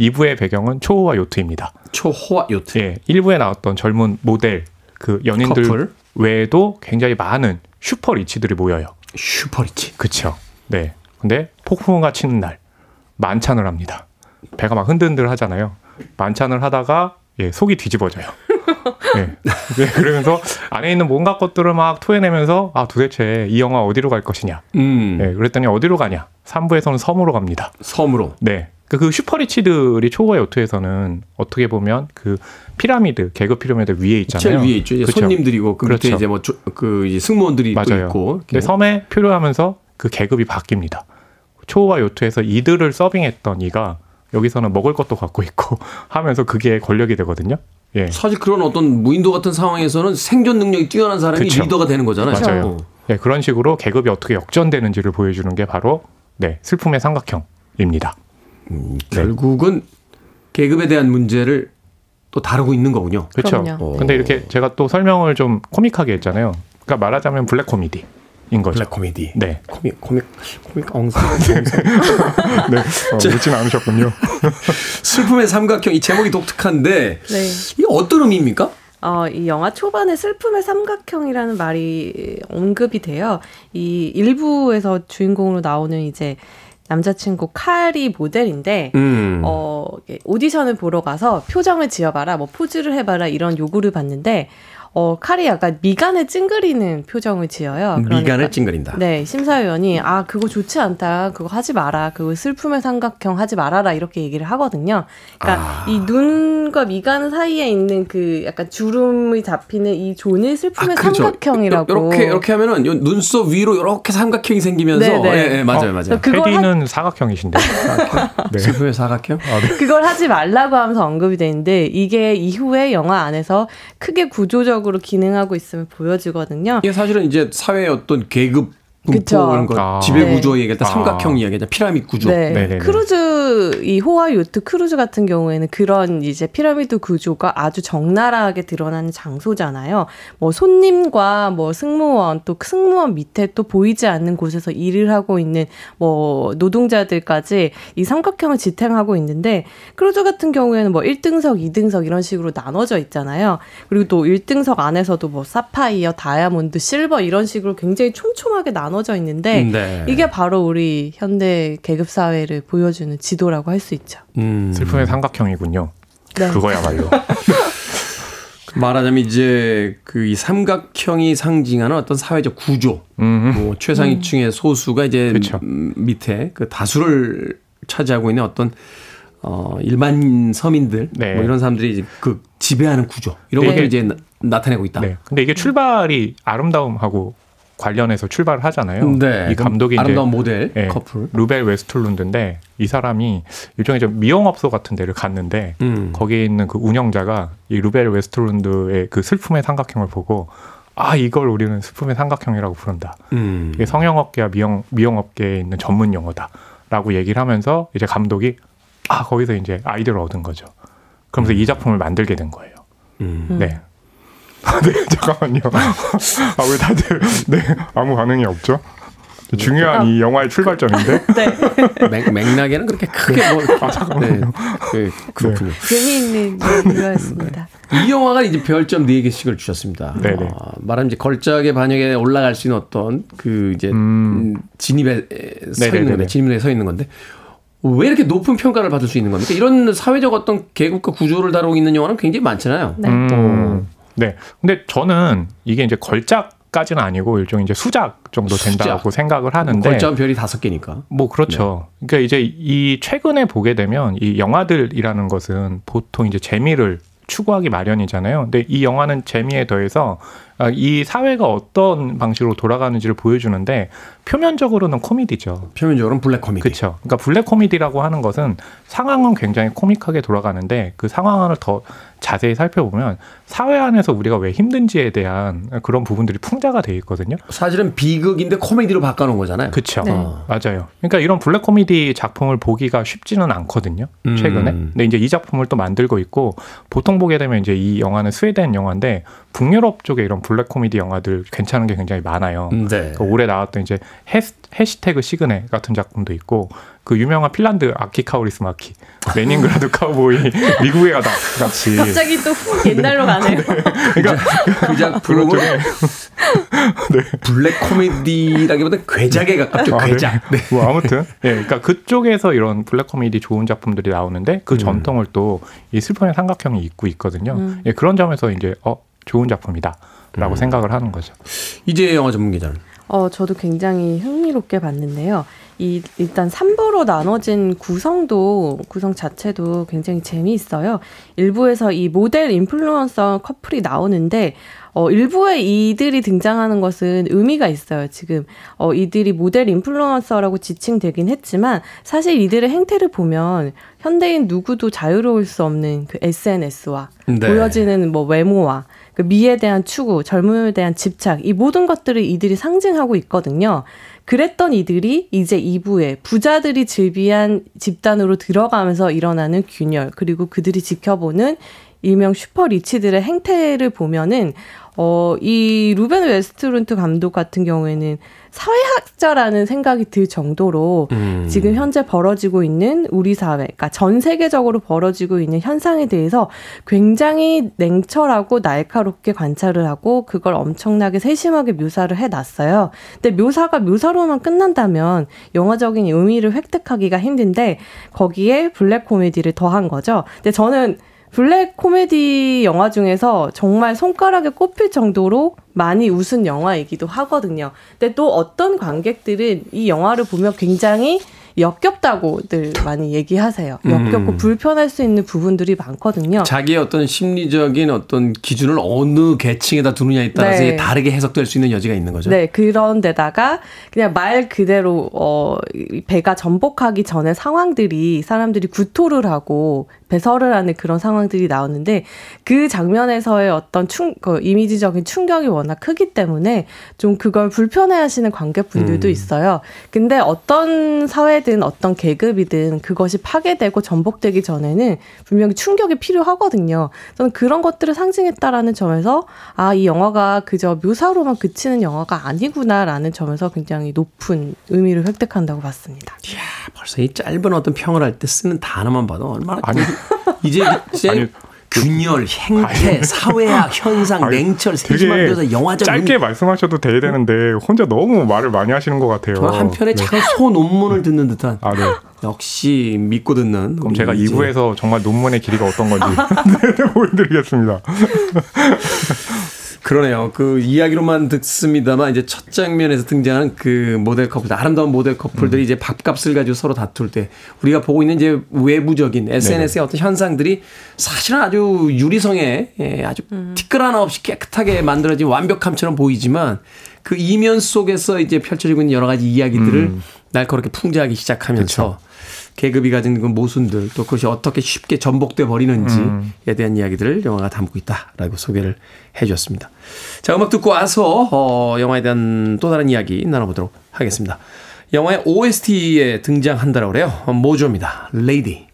2부의 배경은 초호화 요트입니다. 초호화 요트. 예. 1부에 나왔던 젊은 모델 그 연인들 커플. 외에도 굉장히 많은 슈퍼 리치들이 모여요. 슈퍼리치. 그쵸. 네. 근데 폭풍우가 치는 날 만찬을 합니다. 배가 막 흔들흔들 하잖아요. 만찬을 하다가 예, 속이 뒤집어져요. 예. 네, 그러면서 안에 있는 뭔가 것들을 막 토해내면서 아 도대체 이 영화 어디로 갈 것이냐. 음. 예, 그랬더니 어디로 가냐. 3부에서는 섬으로 갑니다. 섬으로. 네. 그, 그 슈퍼리치들이 초과 요트에서는 어떻게 보면 그 피라미드, 계급 피라미드 위에 있잖아요. 제일 위에 있죠. 그쵸? 손님들이고 그 밑에 그렇죠. 이제 뭐그 이제 승무원들이 또 맞아요. 있고. 근데. 섬에 표류하면서 그 계급이 바뀝니다. 초호화 요트에서 이들을 서빙했던 이가 여기서는 먹을 것도 갖고 있고 하면서 그게 권력이 되거든요. 예. 사실 그런 어떤 무인도 같은 상황에서는 생존 능력이 뛰어난 사람이 그쵸. 리더가 되는 거잖아요. 맞아요. 어. 예, 그런 식으로 계급이 어떻게 역전되는지를 보여주는 게 바로 네, 슬픔의 삼각형입니다. 네. 결국은 계급에 대한 문제를 또 다루고 있는 거군요. 그렇죠. 그럼요. 근데 이렇게 제가 또 설명을 좀 코믹하게 했잖아요. 그러니까 말하자면 블랙 코미디 인 거죠. 블랙 코미디. 네. 코믹 코믹 코믹 엉성. 네. 어, 묻진 않으셨군요. 슬픔의 삼각형 이 제목이 독특한데 네. 이게 어떤 의미입니까? 어, 이 영화 초반에 슬픔의 삼각형이라는 말이 언급이 돼요. 이 일부에서 주인공으로 나오는 이제 남자친구 칼이 모델인데, 음. 어, 오디션을 보러 가서 표정을 지어봐라, 뭐 포즈를 해봐라 이런 요구를 받는데, 어, 칼이 약간 미간을 찡그리는 표정을 지어요. 그러니까 미간을 찡그린다. 네, 심사위원이 아 그거 좋지 않다, 그거 하지 마라, 그거 슬픔의 삼각형 하지 말아라 이렇게 얘기를 하거든요. 그러니까 아. 이 눈과 미간 사이에 있는 그 약간 주름이 잡히는 이 존을 슬픔의 삼각형이라고. 이렇게 이렇게 하면은 요 눈썹 위로 이렇게 삼각형이 생기면서 네, 네. 예, 예, 맞아요, 어, 맞아요. 그걸 하- 사각형이신데. 네. 슬픔의 사각형? 그걸 하지 말라고 하면서 언급이 되는데 이게 이후에 영화 안에서 크게 구조적 으로 기능하고 있음을 보여주거든요. 이게 사실은 이제 사회의 어떤 계급 분포 그쵸. 그런 거 아. 지배 네. 구조 얘기할 때 아. 삼각형 이야기하자 피라미드 구조. 네. 네네네. 크루즈 이 호화 요트 크루즈 같은 경우에는 그런 이제 피라미드 구조가 아주 적나라하게 드러나는 장소잖아요. 뭐 손님과 뭐 승무원 또 승무원 밑에 또 보이지 않는 곳에서 일을 하고 있는 뭐 노동자들까지 이 삼각형을 지탱하고 있는데 크루즈 같은 경우에는 뭐 1등석, 2등석 이런 식으로 나눠져 있잖아요. 그리고 또 1등석 안에서도 뭐 사파이어, 다이아몬드, 실버 이런 식으로 굉장히 촘촘하게 나눠 져 있는데 네. 이게 바로 우리 현대 계급 사회를 보여주는 지도라고 할 수 있죠. 음. 슬픔의 삼각형이군요. 네. 그거야말로. 말하자면 이제 그 이 삼각형이 상징하는 어떤 사회적 구조, 음. 뭐 최상위층의 소수가 이제 그쵸. 음, 밑에 그 다수를 차지하고 있는 어떤 어, 일반 서민들 네. 뭐 이런 사람들이 이제 그 지배하는 구조 이런 네. 것들을 이제 나- 나타내고 있다. 네. 근데 이게 출발이 아름다움하고 관련해서 출발을 하잖아요. 네. 이 감독이 아름다운 이제 모델 예, 커플. 루벤 외스틀룬드인데 이 사람이 일종의 좀 미용업소 같은 데를 갔는데 음. 거기에 있는 그 운영자가 이 루벤 외스틀룬드의 그 슬픔의 삼각형을 보고 아 이걸 우리는 슬픔의 삼각형이라고 부른다. 음. 이게 성형업계와 미용 미용업계에 있는 전문 용어다라고 얘기를 하면서 이제 감독이 아 거기서 이제 아이디어를 얻은 거죠. 그러면서 이 작품을 만들게 된 거예요. 음. 네. 아, 네, 잠깐만요. 아, 왜 다들, 네, 아무 반응이 없죠? 중요한 이 영화의 출발점인데. 네. 맥, 맥락에는 그렇게 크게 뭐 아, 잠깐만요. 네. 그렇군요. 재미있는 이유였습니다. 이 영화가 이제 별점 4개씩을 주셨습니다. 네네. 어, 말하면 이제 걸작의 반역에 올라갈 수 있는 어떤 그 이제 음, 진입에 서 네네네네. 있는 건데, 진입에 서 있는 건데 왜 이렇게 높은 평가를 받을 수 있는 겁니까? 이런 사회적 어떤 계급과 구조를 다루고 있는 영화는 굉장히 많잖아요. 네. 음, 네. 근데 저는 이게 이제 걸작 까지는 아니고 일종의 이제 수작 정도 된다고 수작. 생각을 하는데. 걸작은 별이 다섯 개니까. 뭐 그렇죠. 그러니까 이제 이 최근에 보게 되면 이 영화들이라는 것은 보통 이제 재미를 추구하기 마련이잖아요. 근데 이 영화는 재미에 더해서 아, 이 사회가 어떤 방식으로 돌아가는지를 보여주는데 표면적으로는 코미디죠. 표면적으로는 블랙 코미디. 그렇죠. 그러니까 블랙 코미디라고 하는 것은 상황은 굉장히 코믹하게 돌아가는데 그 상황을 더 자세히 살펴보면 사회 안에서 우리가 왜 힘든지에 대한 그런 부분들이 풍자가 돼 있거든요. 사실은 비극인데 코미디로 바꿔놓은 거잖아요. 그렇죠. 네. 맞아요. 그러니까 이런 블랙 코미디 작품을 보기가 쉽지는 않거든요. 음. 최근에. 근데 이제 이 작품을 또 만들고 있고 보통 보게 되면 이제 이 영화는 스웨덴 영화인데 북유럽 쪽에 이런 블랙 코미디 영화들 괜찮은 게 굉장히 많아요. 네. 그러니까 올해 나왔던 이제 해, 해시태그 시그네 같은 작품도 있고 그 유명한 핀란드 아키 카우리스마키, 레닌그라드 카우보이, 미국에 가다 같이 갑자기 또 옛날로 가네요. 그 작품은 블랙 코미디라기보다 괴작에 가깝죠. 아, 네. 괴작. 네. 뭐 아무튼 예, 그러니까 그쪽에서 이런 블랙 코미디 좋은 작품들이 나오는데 그 전통을 또 이 슬픔의 삼각형이 잇고 있거든요. 음. 예, 그런 점에서 이제 어 좋은 작품이다라고 생각을 하는 거죠. 이제 영화 전문 기자는 어, 저도 굉장히 흥미롭게 봤는데요. 이 일단 3부로 나눠진 구성도 구성 자체도 굉장히 재미있어요. 일부에서 이 모델 인플루언서 커플이 나오는데 어, 일부에 이들이 등장하는 것은 의미가 있어요. 지금 어, 이들이 모델 인플루언서라고 지칭되긴 했지만 사실 이들의 행태를 보면 현대인 누구도 자유로울 수 없는 그 SNS와 네. 보여지는 뭐 외모와 그 미에 대한 추구, 젊음에 대한 집착, 이 모든 것들을 이들이 상징하고 있거든요. 그랬던 이들이 이제 2부에 부자들이 즐비한 집단으로 들어가면서 일어나는 균열, 그리고 그들이 지켜보는 일명 super rich들의 행태를 보면은 어, 이 루벤 외스틀룬드 감독 같은 경우에는 사회학자라는 생각이 들 정도로 음. 지금 현재 벌어지고 있는 우리 사회, 그러니까 전 세계적으로 벌어지고 있는 현상에 대해서 굉장히 냉철하고 날카롭게 관찰을 하고 그걸 엄청나게 세심하게 묘사를 해놨어요. 근데 묘사가 묘사로만 끝난다면 영화적인 의미를 획득하기가 힘든데 거기에 블랙 코미디를 더한 거죠. 근데 저는 블랙 코미디 영화 중에서 정말 손가락에 꼽힐 정도로 많이 웃은 영화이기도 하거든요. 근데 또 어떤 관객들은 이 영화를 보면 굉장히 역겹다고들 많이 얘기하세요. 역겹고 음. 불편할 수 있는 부분들이 많거든요. 자기의 어떤 심리적인 어떤 기준을 어느 계층에다 두느냐에 따라서 네. 다르게 해석될 수 있는 여지가 있는 거죠. 네, 그런데다가 그냥 말 그대로 어이 배가 전복하기 전에 상황들이 사람들이 구토를 하고 배설을 하는 그런 상황들이 나오는데 그 장면에서의 어떤 충, 그 이미지적인 충격이 워낙 크기 때문에 좀 그걸 불편해 하시는 관객분들도 음. 있어요. 근데 어떤 사회든 어떤 계급이든 그것이 파괴되고 전복되기 전에는 분명히 충격이 필요하거든요. 저는 그런 것들을 상징했다라는 점에서 아, 이 영화가 그저 묘사로만 그치는 영화가 아니구나라는 점에서 굉장히 높은 의미를 획득한다고 봤습니다. 이야, 벌써 이 짧은 어떤 평을 할 때 쓰는 단어만 봐도 얼마나 아니. 이제 이제 아니, 균열, 행태, 사회학, 현상, 아니, 냉철, 되게 세심하면서 영화적 짧게 말씀하셔도 돼야 되는데 혼자 너무 말을 많이 하시는 것 같아요. 저 한편에 네. 잠깐 소 논문을 듣는 듯한 아, 네. 역시 믿고 듣는 그럼 제가 이제 2부에서 정말 논문의 길이가 어떤 건지 네, 보여드리겠습니다. 그러네요. 그 이야기로만 듣습니다만 이제 첫 장면에서 등장하는 그 모델 커플, 아름다운 모델 커플들이 음. 이제 밥값을 가지고 서로 다툴 때 우리가 보고 있는 이제 외부적인 SNS의 어떤 현상들이 사실은 아주 유리성에 예, 아주 티끌 하나 없이 깨끗하게 만들어진 완벽함처럼 보이지만 그 이면 속에서 이제 펼쳐지고 있는 여러 가지 이야기들을 음. 날카롭게 풍자하기 시작하면서 계급이 가진 그 모순들 또 그것이 어떻게 쉽게 전복돼 버리는지에 대한 이야기들을 영화가 담고 있다라고 소개를 해주었습니다. 자 음악 듣고 와서 어, 영화에 대한 또 다른 이야기 나눠보도록 하겠습니다. 영화의 OST에 등장한다라고 그래요. Modjo입니다. Lady.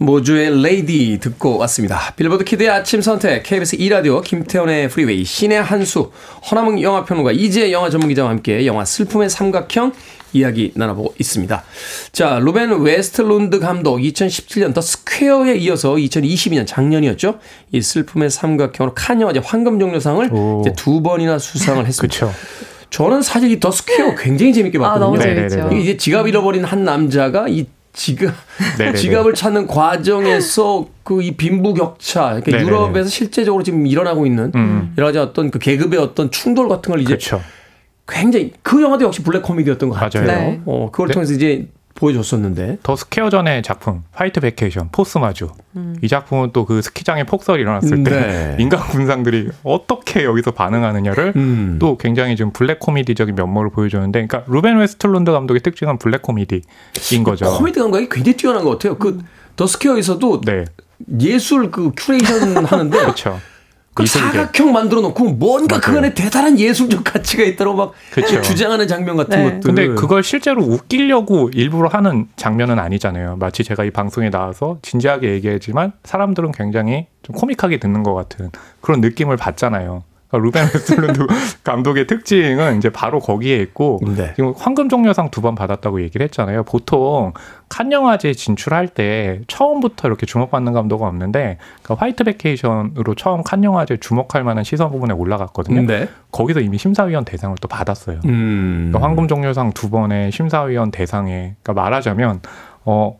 Modjo의 Lady 듣고 왔습니다. 빌보드 키드의 아침 선택, KBS 2라디오, 김태훈의 프리웨이, 씨네한수, 허남웅 영화평론가, 이지혜 영화 전문기자와 함께 영화 슬픔의 삼각형 이야기 나눠보고 있습니다. 자, 루벤 외스틀룬드 감독 2017년 더 스퀘어에 이어서 2022년 작년이었죠. 이 슬픔의 삼각형으로 칸 영화제 황금종려상을 두 번이나 수상을 했습니다. 그렇죠. 저는 사실 이 더 스퀘어 굉장히 재밌게 아, 봤거든요. 재밌죠. 이게 이제 지갑 잃어버린 한 남자가 이 지갑 네네네. 지갑을 찾는 과정에서 그 이 빈부격차 그러니까 네네네. 유럽에서 실제적으로 지금 일어나고 있는 음. 여러 가지 어떤 그 계급의 어떤 충돌 같은 걸 이제 그렇죠. 굉장히 그 영화도 역시 블랙 코미디였던 것 같아요. 맞아요. 네. 어 그걸 네. 통해서 이제 보여줬었는데 더 스퀘어 전의 작품 화이트 베케이션 포스 마쥬어 음. 이 작품은 또 그 스키장에 폭설이 일어났을 때 네. 인간 군상들이 어떻게 여기서 반응하느냐를 음. 또 굉장히 좀 블랙 코미디적인 면모를 보여주는데 그러니까 루벤 외스틀룬드 감독의 특징은 블랙 코미디인 거죠. 코미디 감각이 굉장히 뛰어난 것 같아요. 그 더 스퀘어에서도 네, 예술 그 큐레이션 하는데 그렇죠. 그. 사각형 만들어 놓고 뭔가 그 맞아요. 안에 대단한 예술적 가치가 있다고 막 그쵸. 주장하는 장면 같은 네. 것들. 근데 그걸 실제로 웃기려고 일부러 하는 장면은 아니잖아요. 마치 제가 이 방송에 나와서 진지하게 얘기하지만 사람들은 굉장히 좀 코믹하게 듣는 것 같은 그런 느낌을 받잖아요. 그러니까 루벤 외스틀룬드 감독의 특징은 이제 바로 거기에 있고 네. 지금 황금종려상 두 번 받았다고 얘기를 했잖아요. 보통 칸 영화제 진출할 때 처음부터 이렇게 주목받는 감독은 없는데 그러니까 화이트 베케이션으로 처음 칸 영화제 주목할 만한 시선 부문에 올라갔거든요. 네. 거기서 이미 심사위원 대상을 또 받았어요. 음. 그러니까 황금종려상 두 번의 심사위원 대상에 그러니까 말하자면 어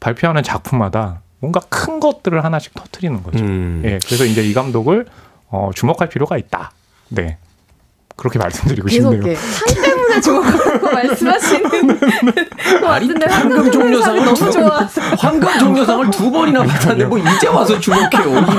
발표하는 작품마다 뭔가 큰 것들을 하나씩 터트리는 거죠. 음. 예, 그래서 이제 이 감독을 어, 주목할 필요가 있다. 네, 그렇게 말씀드리고 계속 싶네요. 때문에 주목하고 말씀하시는 것 같은데 황금 종려상을 너무 두- 좋아서 황금 종려상을 두 번이나 받았는데 뭐 이제 와서 주목해요.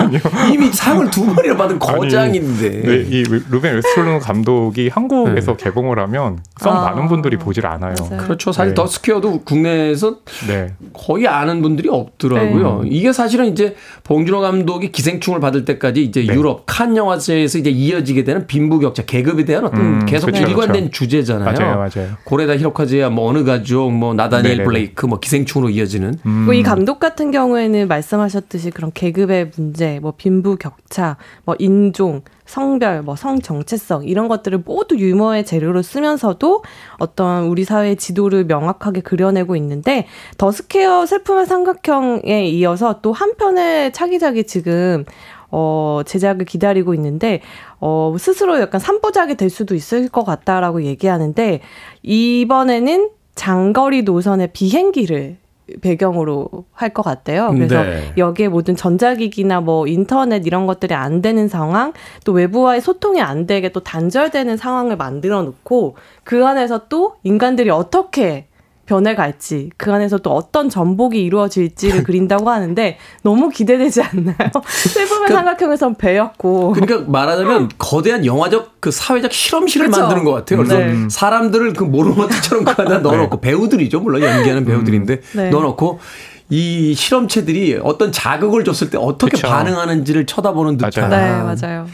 이미, 이미 상을 두 번이나 받은 거장인데. 네, 이 루- 루벤 외스틀룬드 감독이 한국에서 개봉을 하면 썩 아. 많은 분들이 보질 않아요. 맞아요. 그렇죠. 사실 네. 더 스퀘어도 국내에서 네, 거의 아는 분들이 없더라고요. 이게 사실은 이제 봉준호 감독이 기생충을 받을 때까지 이제 네. 유럽 칸 영화제에서 이제 이어지게 되는 빈부격차, 계급에 대한 어떤 음, 계속 그쵸, 일관된 그쵸. 주제잖아요. 맞아요, 맞아요. 고레에다 히로카즈의 뭐 어느 가족, 뭐 나, 다니엘 네네네. 블레이크, 뭐 기생충으로 이어지는 음, 뭐 이 감독 같은 경우에는 말씀하셨듯이 그런 계급의 문제, 뭐 빈부 격차, 뭐 인종, 성별, 뭐 성 정체성 이런 것들을 모두 유머의 재료로 쓰면서도 어떤 우리 사회의 지도를 명확하게 그려내고 있는데 더 스퀘어 슬픔의 삼각형에 이어서 또 한 편의 차기작이 지금 어, 제작을 기다리고 있는데, 어, 스스로 약간 삼부작이 될 수도 있을 것 같다라고 얘기하는데, 이번에는 장거리 노선의 비행기를 배경으로 할 것 같대요. 그래서 네. 여기에 모든 전자기기나 뭐 인터넷 이런 것들이 안 되는 상황, 또 외부와의 소통이 안 되게 또 단절되는 상황을 만들어 놓고 그 안에서 또 인간들이 어떻게 변해갈지 그 안에서 또 어떤 전복이 이루어질지를 그린다고 하는데 너무 기대되지 않나요? 슬픔의 그- 삼각형에선 배였고 그러니까 말하자면 거대한 영화적 그 사회적 실험실을 그쵸. 만드는 것 같아요. 그래서 네. 사람들을 그 모로마트처럼 그 안에 넣어놓고 배우들이죠. 물론 연기하는 배우들인데 네. 넣어놓고 이 실험체들이 어떤 자극을 줬을 때 어떻게 그쵸. 반응하는지를 쳐다보는 듯한 네 맞아요.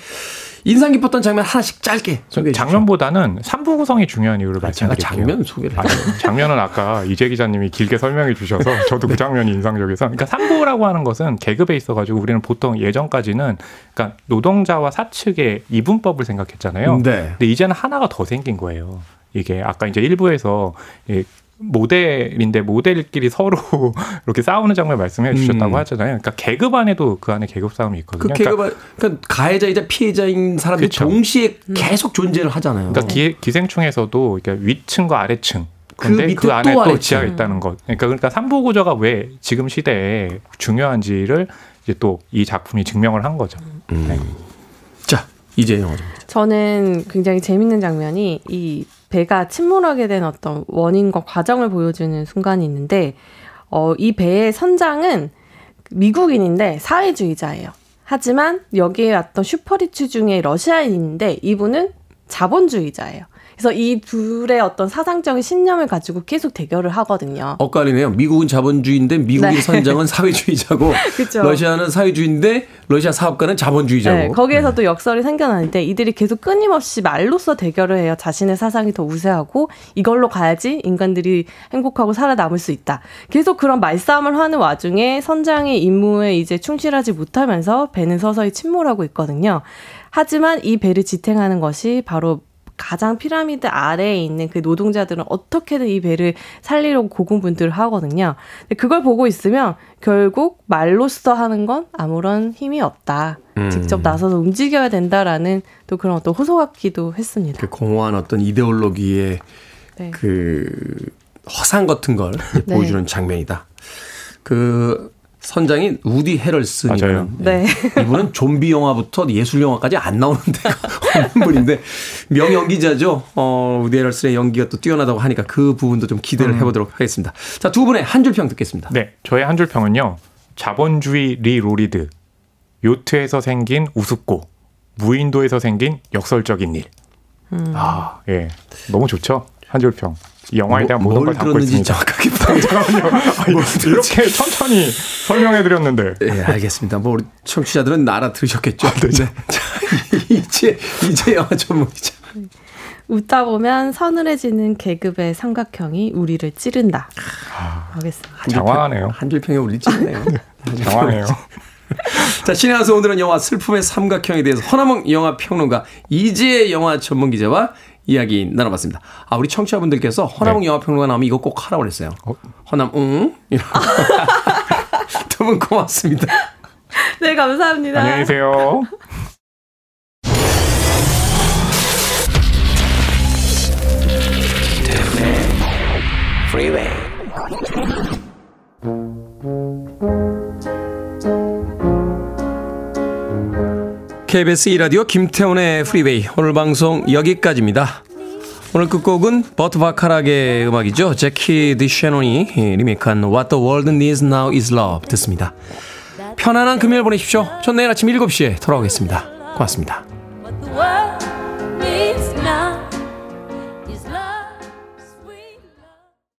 인상 깊었던 장면 하나씩 짧게 소개해 주십시오. 장면보다는 삼부 구성이 중요한 이유를 제가 말씀드릴게요. 장면 소개를 아니, 장면은 아까 이재 기자님이 길게 설명해 주셔서 저도 그 장면이 인상적이어서 그러니까 삼부라고 하는 것은 계급에 있어 가지고 우리는 보통 예전까지는 그러니까 노동자와 사측의 이분법을 생각했잖아요. 네. 근데 이제는 하나가 더 생긴 거예요. 이게 아까 이제 일부에서 예, 모델인데 모델끼리 서로 이렇게 싸우는 장면 말씀해 주셨다고 음. 하잖아요. 그러니까 계급 안에도 그 안에 계급 싸움이 그 있거든요. 계급 그러니까 가해자이자 피해자인 사람들이 그쵸. 동시에 계속 존재를 하잖아요. 그러니까 기, 기생충에서도 이렇게 위층과 아래층. 그 근데 밑에 그, 안에 또 또. 지하가 있다는 것. 그러니까 그러니까 삼부 구조가 왜 지금 시대에 중요한지를 이제 또 이 작품이 증명을 한 거죠. 네. 자 이제 영화 좀. 저는 굉장히 재밌는 장면이 이 배가 침몰하게 된 어떤 원인과 과정을 보여주는 순간이 있는데 어, 이 배의 선장은 미국인인데 사회주의자예요. 하지만 여기에 왔던 슈퍼리츠 중에 러시아인인데 이분은 자본주의자예요. 그래서 이 둘의 어떤 사상적인 신념을 가지고 계속 대결을 하거든요. 엇갈리네요. 미국은 자본주의인데 미국의 네. 선장은 사회주의자고. 러시아는 사회주의인데 러시아 사업가는 자본주의자고. 네, 거기에서 또 역설이 생겨나는데 이들이 계속 끊임없이 말로써 대결을 해요. 자신의 사상이 더 우세하고 이걸로 가야지 인간들이 행복하고 살아남을 수 있다. 계속 그런 말싸움을 하는 와중에 선장의 임무에 이제 충실하지 못하면서 배는 서서히 침몰하고 있거든요. 하지만 이 배를 지탱하는 것이 바로 가장 피라미드 아래에 있는 그 노동자들은 어떻게든 이 배를 살리려고 고군분투를 하거든요. 그걸 보고 있으면 결국 말로써 하는 건 아무런 힘이 없다. 음. 직접 나서서 움직여야 된다라는 또 그런 어떤 호소 같기도 했습니다. 그 공허한 어떤 이데올로기의 네. 그 허상 같은 걸 네. 보여주는 장면이다. 그 선장이 우디 해럴슨이라는 네. 이분은 좀비 영화부터 예술 영화까지 안 나오는 데가 없는 분인데 명연기자죠. 어, 우디 해럴슨의 연기가 또 뛰어나다고 하니까 그 부분도 좀 기대를 해보도록 하겠습니다. 자, 두 분의 한 줄 평 듣겠습니다. 네, 저의 한 줄 평은요. 자본주의 reloaded. 요트에서 생긴 우습고 무인도에서 생긴 역설적인 일. 아, 예. 너무 좋죠. 한 줄 평. 이 영화에 대한 모든 뭘걸 담고 있습니다. 정확하게 파악하면요. 이렇게 천천히 설명해 드렸는데. 예, 알겠습니다. 뭐 우리 청취자들은 알아 들으셨겠죠. 네. 자, 이제 이제 영화 전문이죠. 웃다 보면 서늘해지는 계급의 삼각형이 우리를 찌른다. 알겠습니다. 장황하네요. 한줄 평에 우리 찌네요. 장황해요. 자, 신의 한서 오늘은 영화 슬픔의 삼각형에 대해서 허남몽 영화 평론가 이지혜 영화 전문 기자와 이야기 나눠봤습니다. 아, 우리 청취자분들께서 허남몽 네. 영화 평론가 나오면 이거 꼭 하라고 그랬어요. 어? 허남, 응? 두분 고맙습니다. 네, 감사합니다. 안녕히 계세요. Freeway. KBS 2라디오 김태훈의 프리웨이 오늘 방송 여기까지입니다. 오늘 끝곡은 버트 바카락의 음악이죠. 재키 디섀넌이 리메이크한 What the World Needs Now is Love 듣습니다. 편안한 금요일 보내십시오. 전 내일 아침 7시에 돌아오겠습니다. 고맙습니다.